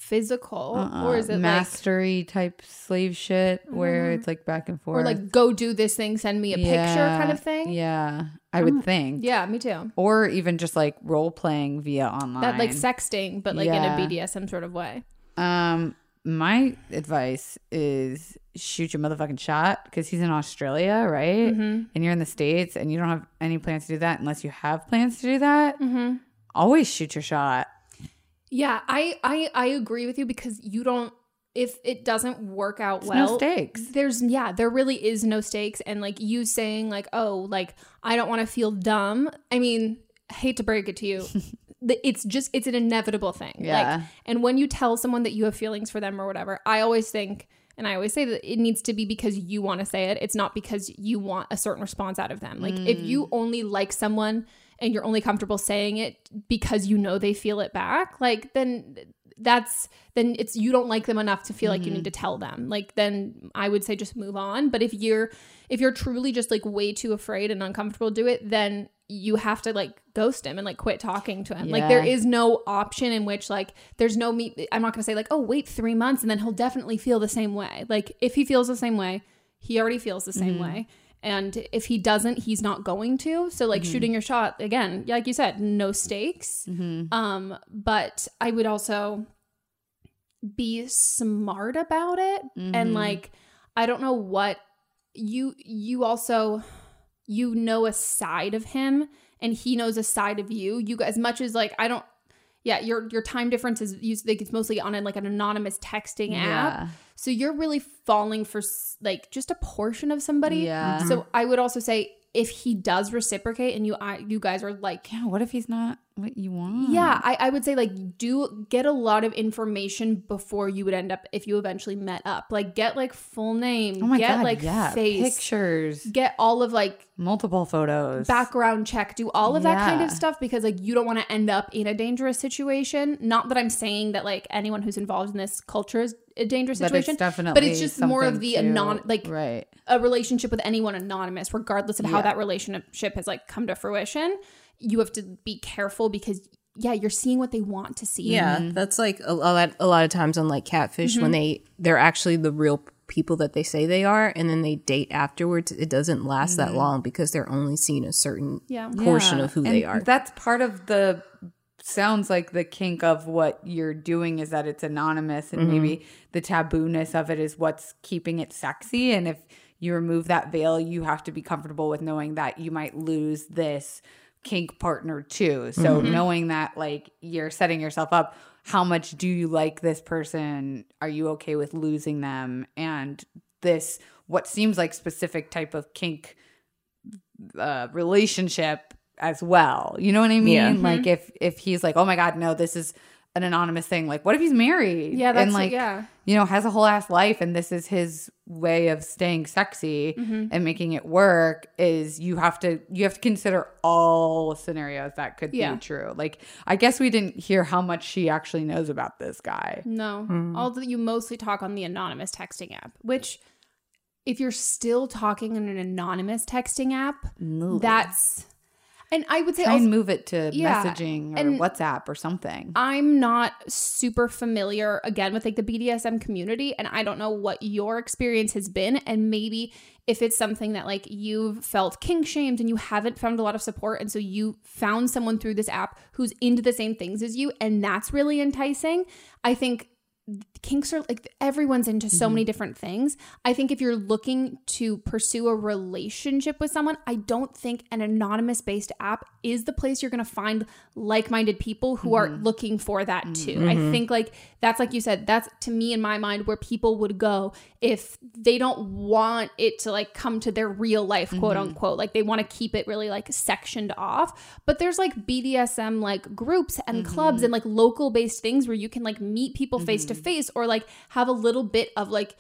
physical, Uh-uh. or is it like mastery type slave shit where Mhm. it's like back and forth, or like go do this thing, send me a picture kind of thing? Yeah, I would Mm. think. Yeah, me too. Or even just like role playing via online. That like sexting, but like Yeah. in a BDSM sort of way. Um, my advice is shoot your motherfucking shot because he's in Australia, right? Mhm. And you're in the states, and you don't have any plans to do that unless you have plans to do that. Mhm. Always shoot your shot. Yeah, I I I agree with you because you don't if it doesn't work out There's no well stakes. there's yeah there really is no stakes and like you saying like oh like i don't want to feel dumb i mean I hate to break it to you it's just it's an inevitable thing Yeah. like and when you tell someone that you have feelings for them or whatever i always think and i always say that it needs to be because you want to say it it's not because you want a certain response out of them like if Mm. you only like someone and you're only comfortable saying it because you know they feel it back like then that's then it's you don't like them enough to feel like you need to tell them. Like then i would say just move on. But if you're if you're truly just like way too afraid and uncomfortable to do it then you have to like ghost him and like quit talking to him. Like there is no option in which like there's no me i'm not gonna say like oh wait three months and then he'll definitely feel the same way. Like if he feels the same way he already feels the same Mhm. way and if he doesn't he's not going to so like Mhm. shooting your shot again like you said no stakes um but i would also be smart about it and Mhm. like i don't know what you you also you know a side of him and he knows a side of you you as much as like i don't yeah your your time difference is you like it's mostly on a, like an anonymous texting app Yeah. So you're really falling for like just a portion of somebody Yeah. so i would also say if he does reciprocate and you I, you guys are like yeah what if he's not what you want yeah I, I would say like do get a lot of information before you would end up if you eventually met up like get like full name Oh my get God, like yeah. face Pictures. get all of like multiple photos background check do all of that kind of stuff because like you don't want to end up in a dangerous situation not that i'm saying that like anyone who's involved in this culture is a dangerous But it's situation but it's just more of the to- anon like right a relationship with anyone anonymous regardless of how Yeah. that relationship has like come to fruition you have to be careful because yeah you're seeing what they want to see Yeah, that's like a, a lot. A lot of times on like Catfish, when Mhm. they they're actually the real people that they say they are, and then they date afterwards. It doesn't last that Mhm. long because they're only seeing a certain Yeah. portion Yeah, of who and they are. That's part of the sounds like the kink of what you're doing is that it's anonymous and Mhm. maybe the tabooness of it is what's keeping it sexy and if you remove that veil you have to be comfortable with knowing that you might lose this kink partner too so Mhm. knowing that like you're setting yourself up how much do you like this person are you okay with losing them and this what seems like specific type of kink uh, relationship as well. You know what I mean? Yeah. Like Mm-hmm. if if he's like, "Oh my god, no, this is an anonymous thing. Like, what if he's married? Yeah, that's and like, yeah. you know, has a whole ass life, and this is his way of staying sexy Mhm. and making it work. Is you have to you have to consider all scenarios that could Yeah. be true. Like, I guess we didn't hear how much she actually knows about this guy. No. Hmm. Although you mostly talk on the anonymous texting app, which if you're still talking in an anonymous texting app, that's and I would say Try also, and move it to Yeah, messaging or WhatsApp or something. I'm not super familiar again with like the BDSM community and I don't know what your experience has been and maybe if it's something that like you've felt kink shamed and you haven't found a lot of support and so you found someone through this app who's into the same things as you and that's really enticing. I think kinks are like everyone's into so Mm-hmm. many different things. I think if you're looking to pursue a relationship with someone, I don't think an anonymous based app is the place you're going to find like minded people who are Mm-hmm. looking for that too. I Mhm. think like that's like you said, that's to me in my mind where people would go if they don't want it to like come to their real life, quote Mhm. unquote. Like they want to keep it really like sectioned off. But there's like BDSM like groups and clubs Mm-hmm. and like local based things where you can like meet people face to face or like have a little bit of like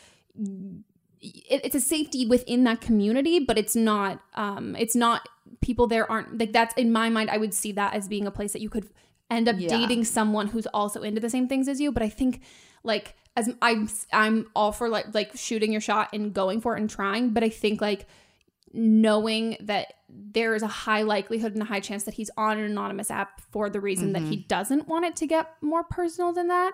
it, it's a safety within that community but it's not um it's not people there aren't like that's in my mind i would see that as being a place that you could end up Yeah. dating someone who's also into the same things as you but i think like as i'm i'm all for like like shooting your shot and going for it and trying but i think like knowing that there is a high likelihood and a high chance that he's on an anonymous app for the reason that he Mhm. doesn't want it to get more personal than that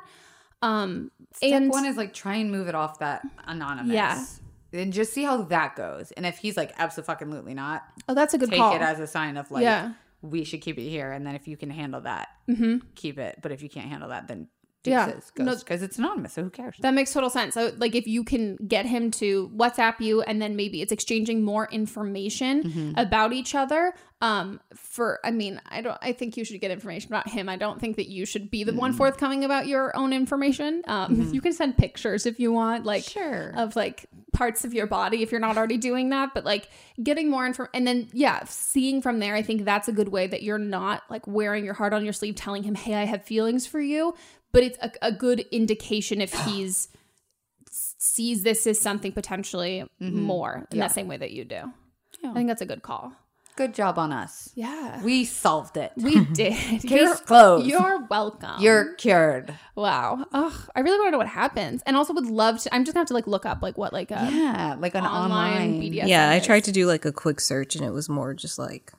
um Step and one is like try and move it off that anonymous. Yeah. And just see how that goes. And if he's like absolutely not, Oh, that's a good take call. it as a sign of like Yeah. we should keep it here. And then if you can handle that, Mhm. keep it. But if you can't handle that, then Yeah. deuces No- because it's anonymous. So who cares? That makes total sense. So, like, if you can get him to WhatsApp you, and then maybe it's exchanging more information Mhm. about each other. Um, for I mean, I don't. I think you should get information about him. I don't think that you should be the one forthcoming about your own information. Um, Mhm. you can send pictures if you want, like, Sure. of like parts of your body if you're not already doing that. But like getting more info, and then yeah, seeing from there. I think that's a good way that you're not like wearing your heart on your sleeve, telling him, "Hey, I have feelings for you." But it's a, a good indication if he's sees this as something potentially Mhm. more in Yeah. the same way that you do. Yeah. I think that's a good call. Good job on us. Yeah. We solved it. We did. Case You're- closed. You're welcome. You're cured. wow. Ugh, I really want to know what happens, and also would love to. I'm just gonna have to like look up like what like a Yeah, like an online- BDSM. yeah, I tried to do like a quick search and it was more just like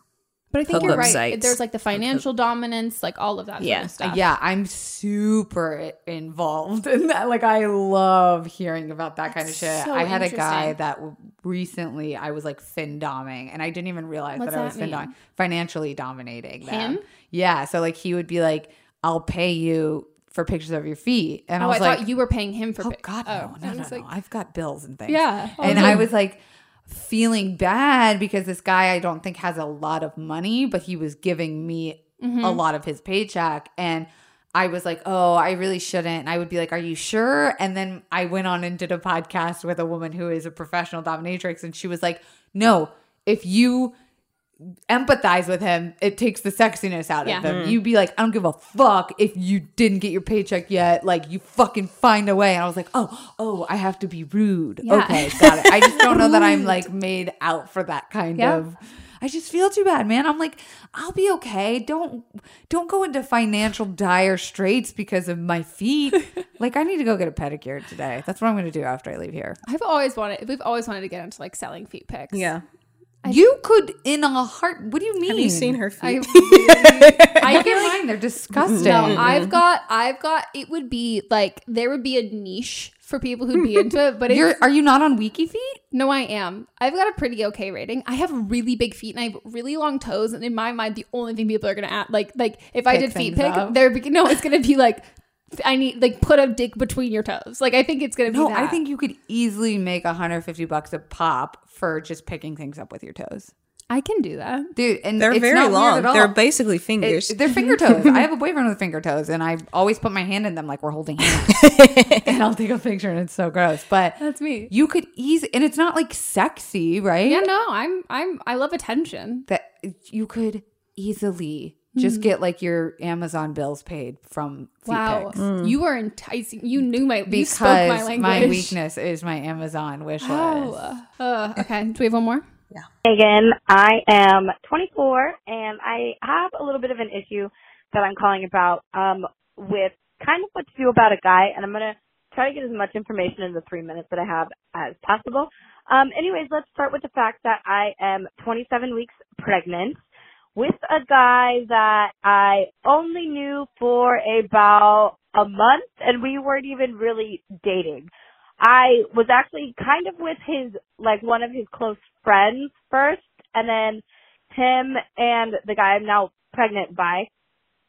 But I think you're right. sites. There's like the financial dominance, like all of that Yeah. sort of stuff. Yeah, I'm super involved in that. Like, I love hearing about that kind of shit. so I had a guy that w- recently I was like fin doming, and I didn't even realize What's that I was fin doming, financially dominating them. Him? Yeah, so like he would be like, "I'll pay you." For pictures of your feet, and oh, I was I like, thought you were paying him for. "Oh pic- God, no, oh, no, I no, was no! like- I've got bills and things." Yeah. and Okay. I was like feeling bad because this guy I don't think has a lot of money, but he was giving me Mhm. a lot of his paycheck. And I was like, oh, I really shouldn't. And I would be like, are you sure? And then I went on and did a podcast with a woman who is a professional dominatrix. And she was like, no, if you empathize with him, it takes the sexiness out Yeah. of him. Mhm. You'd be like, I don't give a fuck if you didn't get your paycheck yet. Like, you fucking find a way. And I was like, oh, oh, I have to be rude. Yeah. Okay, got it. I just don't know that I'm like made out for that kind Yeah. of. I just feel too bad, man. I'm like, I'll be okay. Don't don't go into financial dire straits because of my feet. like, I need to go get a pedicure today. That's what I'm going to do after I leave here. I've always wanted. We've always wanted to get into like selling feet pics. yeah. You could in a heart. What do you mean? Have you seen her feet? I Look feel at mine. They're disgusting. No, I've got, I've got. It would be like there would be a niche for people who'd be into it. But You're, are you not on Wiki Feet? no, I am. I've got a pretty okay rating. I have really big feet and I have really long toes. And in my mind, the only thing people are gonna add, like, like if I did feet things pic, up. they're be- no, it's gonna be like. I need like put a dick between your toes. Like I think it's gonna be No, that. I think you could easily make 150 bucks a pop for just picking things up with your toes. I can do that. Dude, and They're it's very not weird long. at all. They're basically fingers. It- they're finger toes. I have a boyfriend with finger toes, and I always put my hand in them like we're holding hands. and I'll take a picture, and it's so gross. But That's me. you could easy, and it's not like sexy, right? Yeah, no, I'm I'm I love attention. That you could easily Just Mhm. get like your Amazon bills paid from feet Wow, pics. you are enticing. You knew my you because spoke my language. weakness is my Amazon wish list. Oh, uh, okay. Do we have one more? Yeah, Megan, I am 24 and I have a little bit of an issue that I'm calling about um, with kind of what to do about a guy, and I'm gonna try to get as much information in the three minutes that I have as possible. Um, anyways, let's start with the fact that I am 27 weeks pregnant with a guy that I only knew for about a month, and we weren't even really dating. I was actually kind of with his, like one of his close friends first, and then him and the guy I'm now pregnant by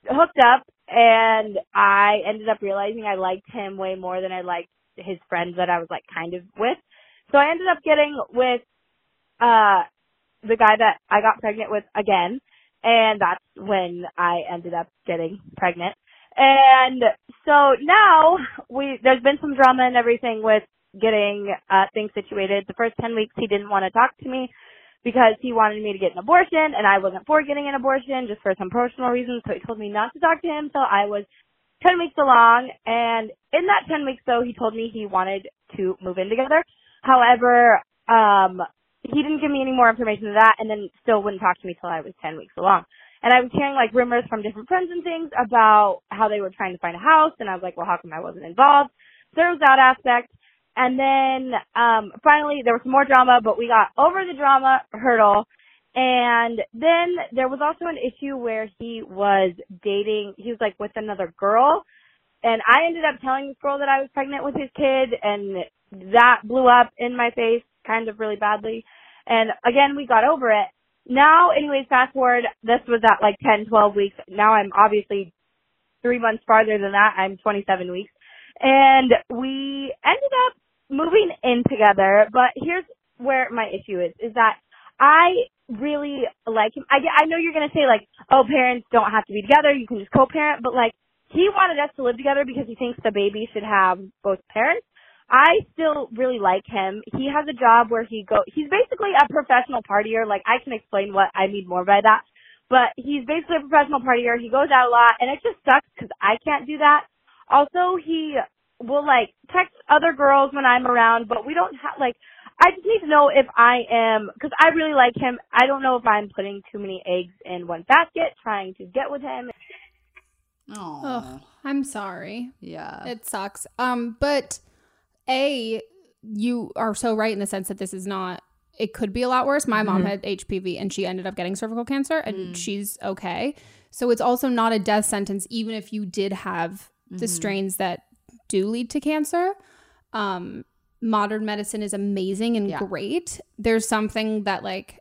hooked up, and I ended up realizing I liked him way more than I liked his friends that I was like kind of with. So I ended up getting with, uh, the guy that I got pregnant with again, and that's when I ended up getting pregnant. And so now we there's been some drama and everything with getting uh things situated. The first 10 weeks he didn't want to talk to me because he wanted me to get an abortion and I wasn't for getting an abortion just for some personal reasons. So he told me not to talk to him till I was 10 weeks along. And in that 10 weeks though, he told me he wanted to move in together. However, um, he didn't give me any more information than that and then still wouldn't talk to me till I was 10 weeks along. And I was hearing like rumors from different friends and things about how they were trying to find a house and I was like, well, how come I wasn't involved? So there was that aspect. And then, um, finally there was some more drama, but we got over the drama hurdle. And then there was also an issue where he was dating, he was like with another girl. And I ended up telling this girl that I was pregnant with his kid and that blew up in my face kind of really badly. And again, we got over it. Now, anyways, fast forward, this was at like 10, 12 weeks. Now I'm obviously three months farther than that. I'm 27 weeks. And we ended up moving in together, but here's where my issue is, is that I really like him. I, I know you're going to say like, oh, parents don't have to be together. You can just co-parent, but like, he wanted us to live together because he thinks the baby should have both parents. I still really like him. He has a job where he go, he's basically a professional partier. Like I can explain what I mean more by that, but he's basically a professional partier. He goes out a lot and it just sucks because I can't do that. Also, he will like text other girls when I'm around, but we don't have like, I just need to know if I am, cause I really like him. I don't know if I'm putting too many eggs in one basket trying to get with him. Oh, I'm sorry. Yeah. It sucks. Um, but A, you are so right in the sense that this is not it could be a lot worse. My mom Mhm. had HPV and she ended up getting cervical cancer and Mm. she's okay. So it's also not a death sentence even if you did have the Mhm. strains that do lead to cancer. Um modern medicine is amazing and great. There's something that like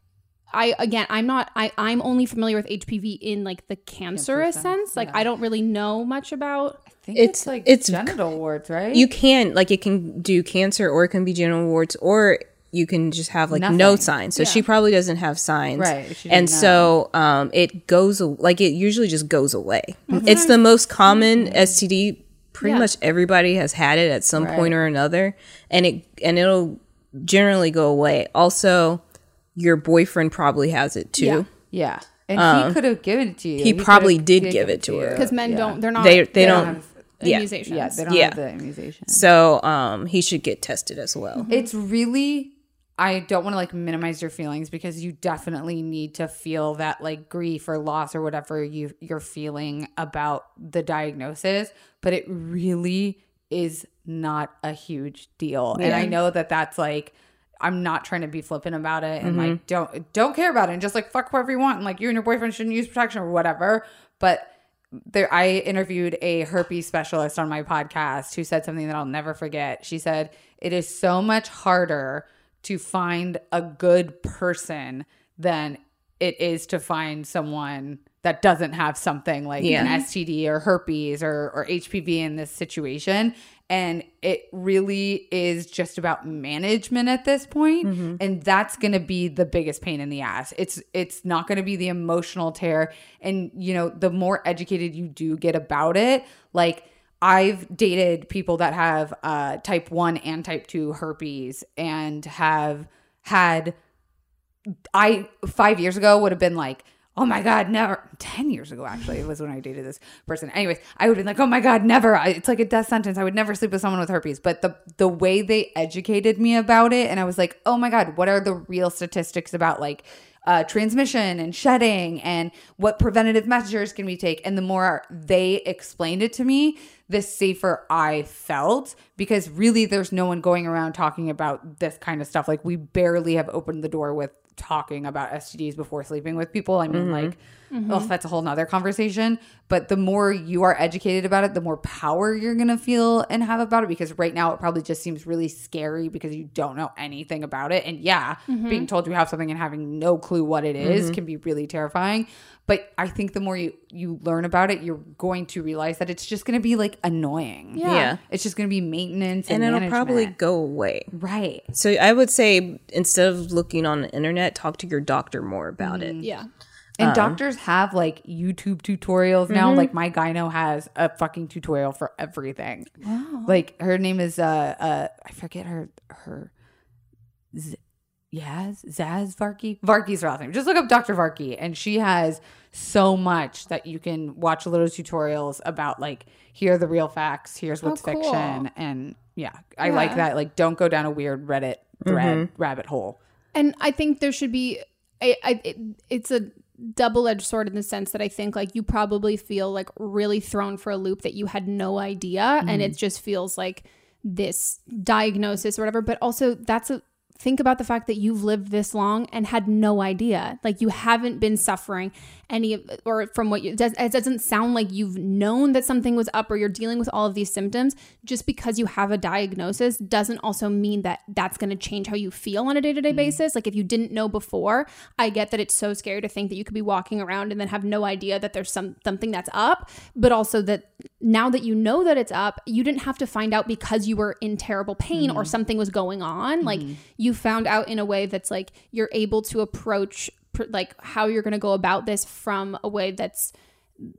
I again, I'm not. I I'm only familiar with HPV in like the cancerous sense. Like I don't really know much about. I think it's like it's genital warts, right? You can like it can do cancer or it can be genital warts or you can just have like no signs. So Yeah. she probably doesn't have signs. Right, And didn't so um it goes like it usually just goes away. Mhm. It's the most common STD. Pretty Yeah. much everybody has had it at some Right. point or another and it and it'll generally go away. Also your boyfriend probably has it too. Yeah. Yeah. And Um, he could have given it to you. He, probably did given give it to her Because men don't. They're not. They they, don't, have yeah. Immunizations. Yeah, they don't Yeah. have the immunization. So um he should get tested as well. It's really I don't want to like minimize your feelings because you definitely need to feel that like grief or loss or whatever you you're feeling about the diagnosis, but it really is not a huge deal. And I know that that's like I'm not trying to be flippant about it and Mhm. like don't don't care about it and just like fuck whoever you want and like you and your boyfriend shouldn't use protection or whatever. But there I interviewed a herpes specialist on my podcast who said something that I'll never forget. She said, "It is so much harder to find a good person than it is to find someone that doesn't have something like Yeah. an STD or herpes or or HPV in this situation." And it really is just about management at this point. Mm-hmm. and that's going to be the biggest pain in the ass. It's it's not going to be the emotional tear and you know, the more educated you do get about it, like I've dated people that have uh type 1 and type 2 herpes and have had I 5 years ago would have been like oh my god never. 10 years ago actually it was when i dated this person. Anyways i would be like oh my god never. It's like a death sentence. I would never sleep with someone with herpes. But the the way they educated me about it and i was like oh my god what are the real statistics about like uh, transmission and shedding and what preventative measures can we take? And the more they explained it to me the safer i felt because really there's no one going around talking about this kind of stuff like we barely have opened the door with talking about STDs before sleeping with people. I mean, Mhm. like, Mhm. oh, that's a whole nother conversation. But the more you are educated about it, the more power you're going to feel and have about it. Because right now, it probably just seems really scary because you don't know anything about it. And yeah, Mhm. being told you have something and having no clue what it is Mhm. can be really terrifying. But I think the more you, you learn about it, you're going to realize that it's just going to be like annoying. Yeah. Yeah. It's just going to be maintenance and and, it'll probably go away. Right. So I would say instead of looking on the internet, talk to your doctor more about it. Yeah. And Um, doctors have like YouTube tutorials now. Mhm. Like my gyno has a fucking tutorial for everything. Wow. Like her name is uh uh I forget her her Z- Yaz Zaz Varkey Varkey's her last name. Just look up Dr. Varkey and she has so much that you can watch little tutorials about like here are the real facts, here's what's Oh, cool. fiction and yeah, I Yeah. like that. Like don't go down a weird Reddit thread rabbit hole. And I think there should be, I, I, it, it's a double edged sword in the sense that I think like you probably feel like really thrown for a loop that you had no idea. And Mhm. it just feels like this diagnosis or whatever. But also, that's a, think about the fact that you've lived this long and had no idea. Like you haven't been suffering any of, or from what you, it, does, it doesn't sound like you've known that something was up or you're dealing with all of these symptoms. Just because you have a diagnosis doesn't also mean that that's going to change how you feel on a day to day basis. Like if you didn't know before, I get that it's so scary to think that you could be walking around and then have no idea that there's some something that's up, but also that now that you know that it's up, you didn't have to find out because you were in terrible pain or Mhm. something was going on. Like Mhm. you found out in a way that's like you're able to approach pr- like how you're going to go about this from a way that's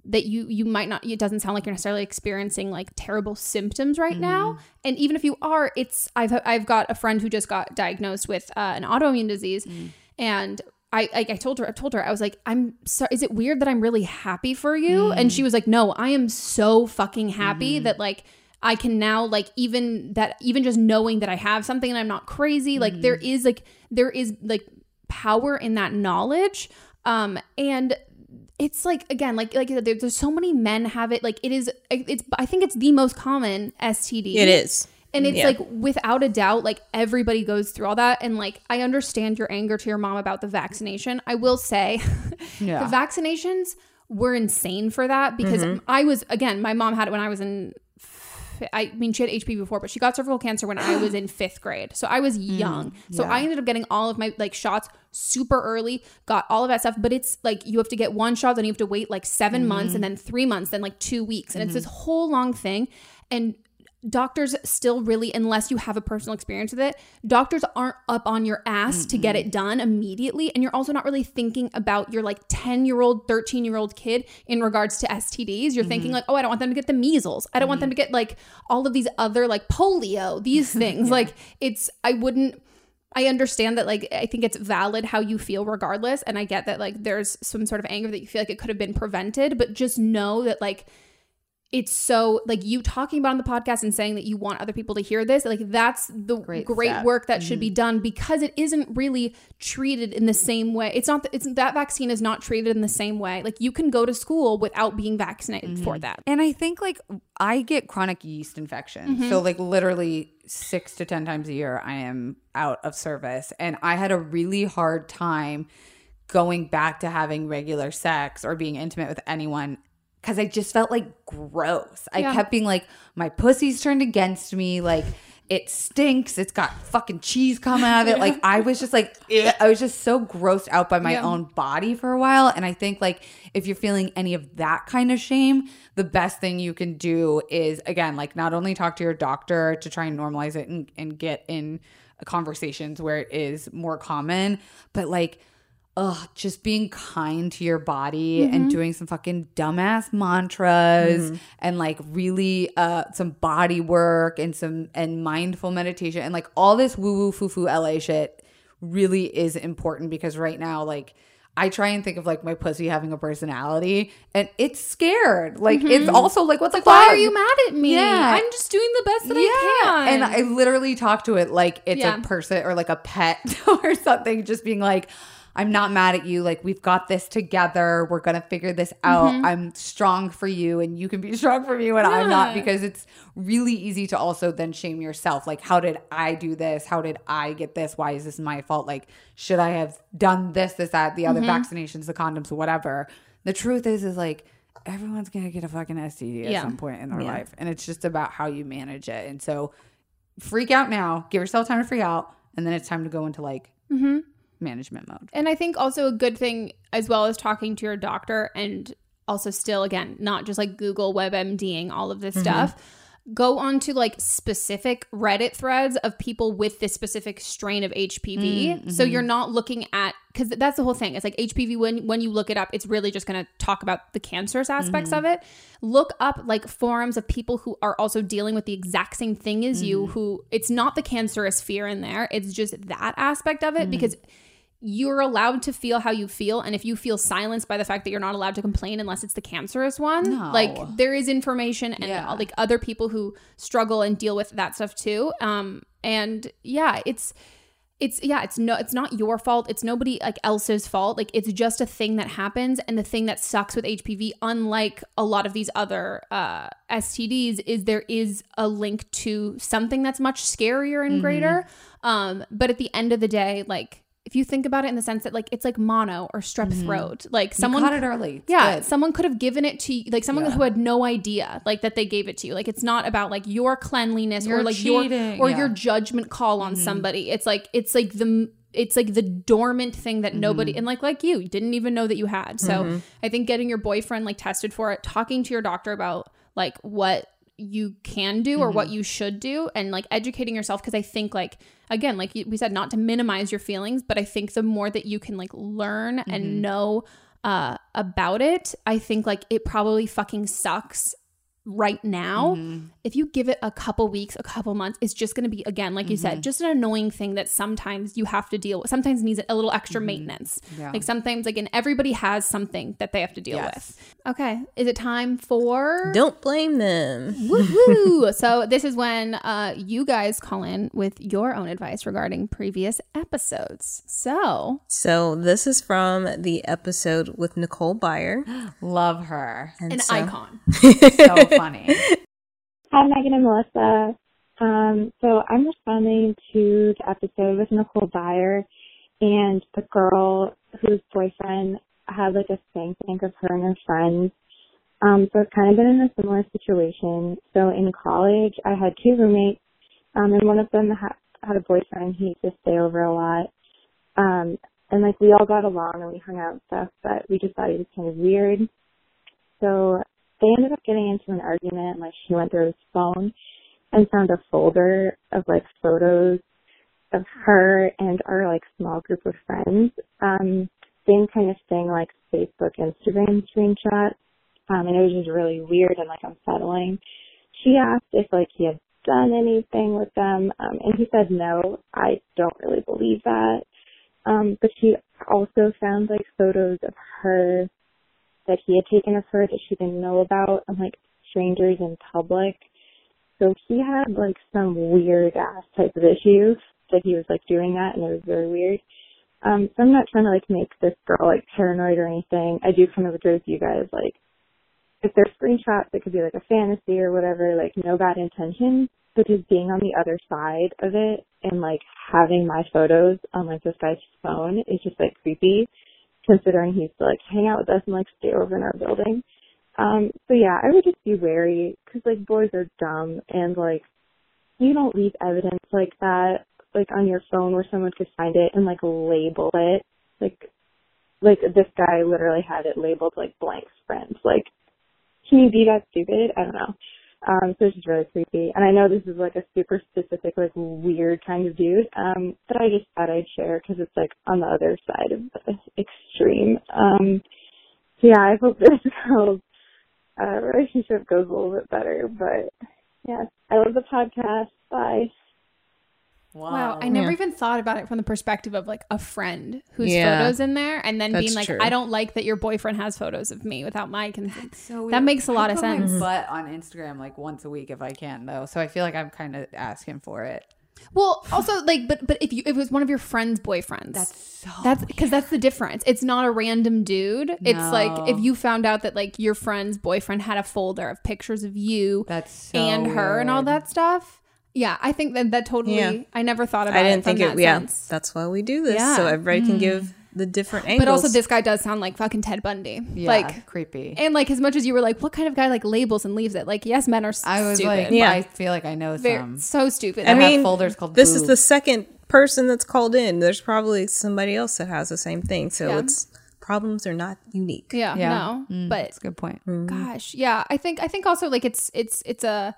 that you you might not it doesn't sound like you're necessarily experiencing like terrible symptoms right mm-hmm. now. And even if you are it's i've i've got a friend who just got diagnosed with uh, an autoimmune disease. Mm. And I, I I told her I told her I was like I'm sorry is it weird that I'm really happy for you? And she mm. was like no I am so fucking happy mm-hmm. that like I can now like even that even just knowing that I have something and I'm not crazy like there mm. is like there is like power in that knowledge um and it's like again like like I said, there, there's so many men have it like it is it's I think it's the most common STD It is. and it's Yeah. like without a doubt like everybody goes through all that and like I understand your anger to your mom about the vaccination I will say Yeah. the vaccinations were insane for that because Mhm. I was again my mom had it when I was in fi- I mean, she had HP before, but she got cervical cancer when I was in fifth grade. So I was mm, young. so yeah. I ended up getting all of my like shots super early, got all of that stuff. But it's like you have to get one shot, then you have to wait like 7 months, mm. and then three months, then like two weeks. And it's this mm-hmm. whole long thing. And doctors still really unless you have a personal experience with it doctors aren't up on your ass to get it done immediately. And you're also not really thinking about your like 10 year old 13 year old kid in regards to stds you're thinking mm-hmm. like oh i don't want them to get the measles. I don't want them to mm-hmm. get like all of these other like polio these things. Like it's i wouldn't I understand that like I think it's valid how you feel regardless. And I get that like there's some sort of anger that you feel like it could have been prevented but just know that like it's so like you talking about on the podcast and saying that you want other people to hear this like that's the great, step. work that should be Mhm. done because it isn't really treated in the same way it's not it's that vaccine is not treated in the same way like you can go to school without being vaccinated for that And I think like I get chronic yeast infection. Mhm. So like literally 6 to 10 times a year I am out of service and I had a really hard time going back to having regular sex or being intimate with anyone cuz I just felt like gross. I Yeah. kept being like my pussy's turned against me like it stinks. It's got fucking cheese coming out of it. Like I was just like, "Ugh." I was just so grossed out by my Yeah. own body for a while. And I think like if you're feeling any of that kind of shame, the best thing you can do is again, like not only talk to your doctor to try and normalize it and, and get in conversations where it is more common, but like Ugh, just being kind to your body and Mhm. doing some fucking dumbass mantras Mhm. and like really uh some body work and some and mindful meditation and like all this woo woo foo foo LA shit really is important because right now like I try and think of like my pussy having a personality and it's scared. Like Mhm. it's also like what the Like, why are you mad at me? Yeah. I'm just doing the best that I can. And I literally talk to it like it's Yeah. a person or like a pet or something, just being like, I'm not mad at you. Like, we've got this together. We're going to figure this out. Mhm. I'm strong for you, and you can be strong for me when I'm not because it's really easy to also then shame yourself. Like, how did I do this? How did I get this? Why is this my fault? Like, should I have done this, this, that, the other Mhm. vaccinations, the condoms, whatever? The truth is, is like, everyone's going to get a fucking STD at Yeah. some point in their Yeah. life. And it's just about how you manage it. And so, freak out now, give yourself time to freak out, and then it's time to go into like Mm-hmm. Management mode. And I think also a good thing as well as talking to your doctor and also still again not just like Google WebMDing all of this Mhm. stuff. Go on to like specific Reddit threads of people with this specific strain of HPV. Mm, So you're not looking at because that's the whole thing. It's like HPV when when you look it up, it's really just going to talk about the cancerous aspects Mhm. of it. Look up like forums of people who are also dealing with the exact same thing as you. Mhm. Who it's not the cancerous fear in there. It's just that aspect of it Mhm. because you're allowed to feel how you feel and if you feel silenced by the fact that you're not allowed to complain unless it's the cancerous one No. like there is information and Yeah. like other people who struggle and deal with that stuff too um and yeah it's it's yeah it's no it's not your fault it's nobody like else's fault like it's just a thing that happens and the thing that sucks with hpv unlike a lot of these other uh stds is there is a link to something that's much scarier and Mhm. greater um but at the end of the day like if you think about it in the sense that like it's like mono or strep Mhm. throat like You someone caught it early. It's yeah good. someone could have given it to you like someone Yeah. who had no idea like that they gave it to you like it's not about like your cleanliness or You're like cheating, your or yeah. your judgment call on Mhm. somebody it's like it's like the it's like the dormant thing that nobody Mhm. and like like you didn't even know that you had so Mhm. i think getting your boyfriend like tested for it talking to your doctor about like what you can do or what Mhm. you should do and like educating yourself because i think like again like we said not to minimize your feelings but i think the more that you can like learn Mhm. and know uh about it i think like it probably fucking sucks right now Mhm. If you give it a couple weeks a couple months it's just going to be again like you said Mhm. just an annoying thing that sometimes you have to deal with sometimes needs a little extra maintenance Mm-hmm. Yeah. like sometimes again everybody has something that they have to deal Yes. with okay is it time for Don't blame them. Woo-hoo. so this is when uh, you guys call in with your own advice regarding previous episodes. So So this is from the episode with Nicole Byer. Love her. And an so- icon. So funny. Hi, Megan and Melissa. Um, so I'm responding to the episode with Nicole Byer and the girl whose boyfriend had like a spank bank of her and her friends. Um, so I've kind of been in a similar situation. So in college, I had two roommates, um, and one of them ha- had a boyfriend. He used to stay over a lot. Um, and like we all got along and we hung out and stuff, but we just thought he was kind of weird. So they ended up getting into an argument. Like she went through his phone and found a folder of like photos of her and our like small group of friends. Um, same kind of thing like Facebook, Instagram screenshots. Um, and it was just really weird and like unsettling. She asked if like he had done anything with them, um, and he said no. I don't really believe that. Um, but she also found like photos of her that he had taken of her that she didn't know about and like strangers in public. So he had like some weird ass type of issues that he was like doing that and it was very weird. Um, so I'm not trying to like make this girl like paranoid or anything. I do kind of agree with you guys, like if there's screenshots it could be like a fantasy or whatever, like no bad intention. But just being on the other side of it and like having my photos on like this guy's phone is just like creepy considering he's like hang out with us and like stay over in our building. Um, so yeah, I would just be wary because like boys are dumb and like you don't leave evidence like that like on your phone where someone could find it and like label it. Like like this guy literally had it labeled like blank's friends. Like can you be that stupid? I don't know um so it's just really creepy. And i know this is like a super specific like weird kind of dude um but i just thought i'd share because it's like on the other side of the extreme. Um so yeah i hope this girl's uh relationship goes a little bit better but yeah. I love the podcast. Bye Wow, I never Yeah. even thought about it from the perspective of like a friend whose Yeah. photos in there, and then being like, true. "I don't like that your boyfriend has photos of me without my consent." So that makes a lot I of put my sense. butt on Instagram like once a week if I can though, so I feel like I'm kind of asking for it. Well, also like, but but if you if it was one of your friend's boyfriends, that's so that's because that's the difference. It's not a random dude. It's like if you found out that like your friend's boyfriend had a folder of pictures of you, that's so and her and all that stuff. Yeah, I think that that totally. Yeah. I never thought about. It. I didn't it think it. that Yeah, sense. that's why we do this, Yeah. so everybody can Mm. give the different angles. But also, this guy does sound like fucking Ted Bundy. Yeah, like creepy. And like, as much as you were like, what kind of guy like labels and leaves it? Like, yes, men are I was stupid. like, I feel like I know Very- some. so stupid. I I mean, have folders called. this is the second person that's called in. There's probably somebody else that has the same thing. So Yeah. it's problems are not unique. Yeah, no, Mm, but it's a good point. gosh, yeah, I think I think also like it's it's it's a.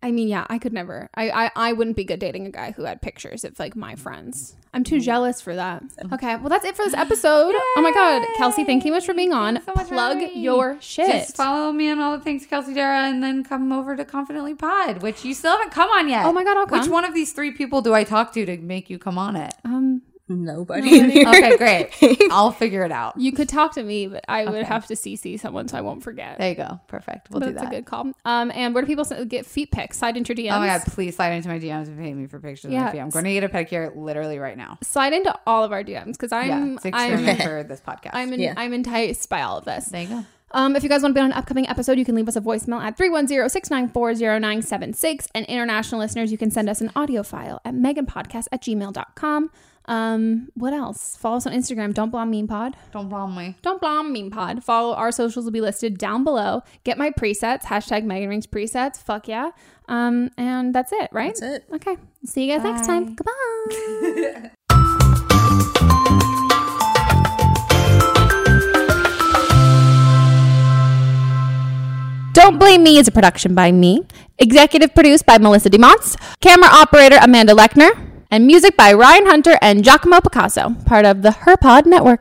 I mean, yeah, I could never. I, I I wouldn't be good dating a guy who had pictures of like my friends. I'm too jealous for that. Okay, well that's it for this episode. Oh my god, Kelsey, thank you much for being on. Plug your shit. Just follow me on all the things, Kelsey Darragh, and then come over to Confidently Pod, which you still haven't come on yet. Oh my God, I'll come. Which one of these three people do I talk to to make you come on it? um, Nobody. okay, great. I'll figure it out. you could talk to me, but I would Okay. have to CC someone so I won't forget. There you go. Perfect. We'll That's do that. That's a good call. Um, and where do people get feet pics? Slide into your DMs. Oh my god, please slide into my DMs and pay me for pictures Yeah. of my feet. I'm going to get a pedicure literally right now. Slide into all of our DMs because I'm yeah, I'm for this podcast. I'm in, Yeah. I'm enticed by all of this. there you go. Um, if you guys want to be on an upcoming episode, you can leave us a voicemail at 310-694-0976. And international listeners, you can send us an audio file at meganpodcast at gmail.com. Um, what else? Follow us on Instagram. Don't blame meme pod. Don't blame me. Don't blame meme pod. Follow our socials will be listed down below. Get my presets. Hashtag Megan Rings presets. Fuck yeah. Um, and that's it, right? That's it. Okay. See you guys next time. Goodbye. Don't Blame Me is a production by me, executive produced by Melissa DeMonts, camera operator Amanda Lechner, and music by Ryan Hunter and Giacomo Picasso, part of the HerPod Network.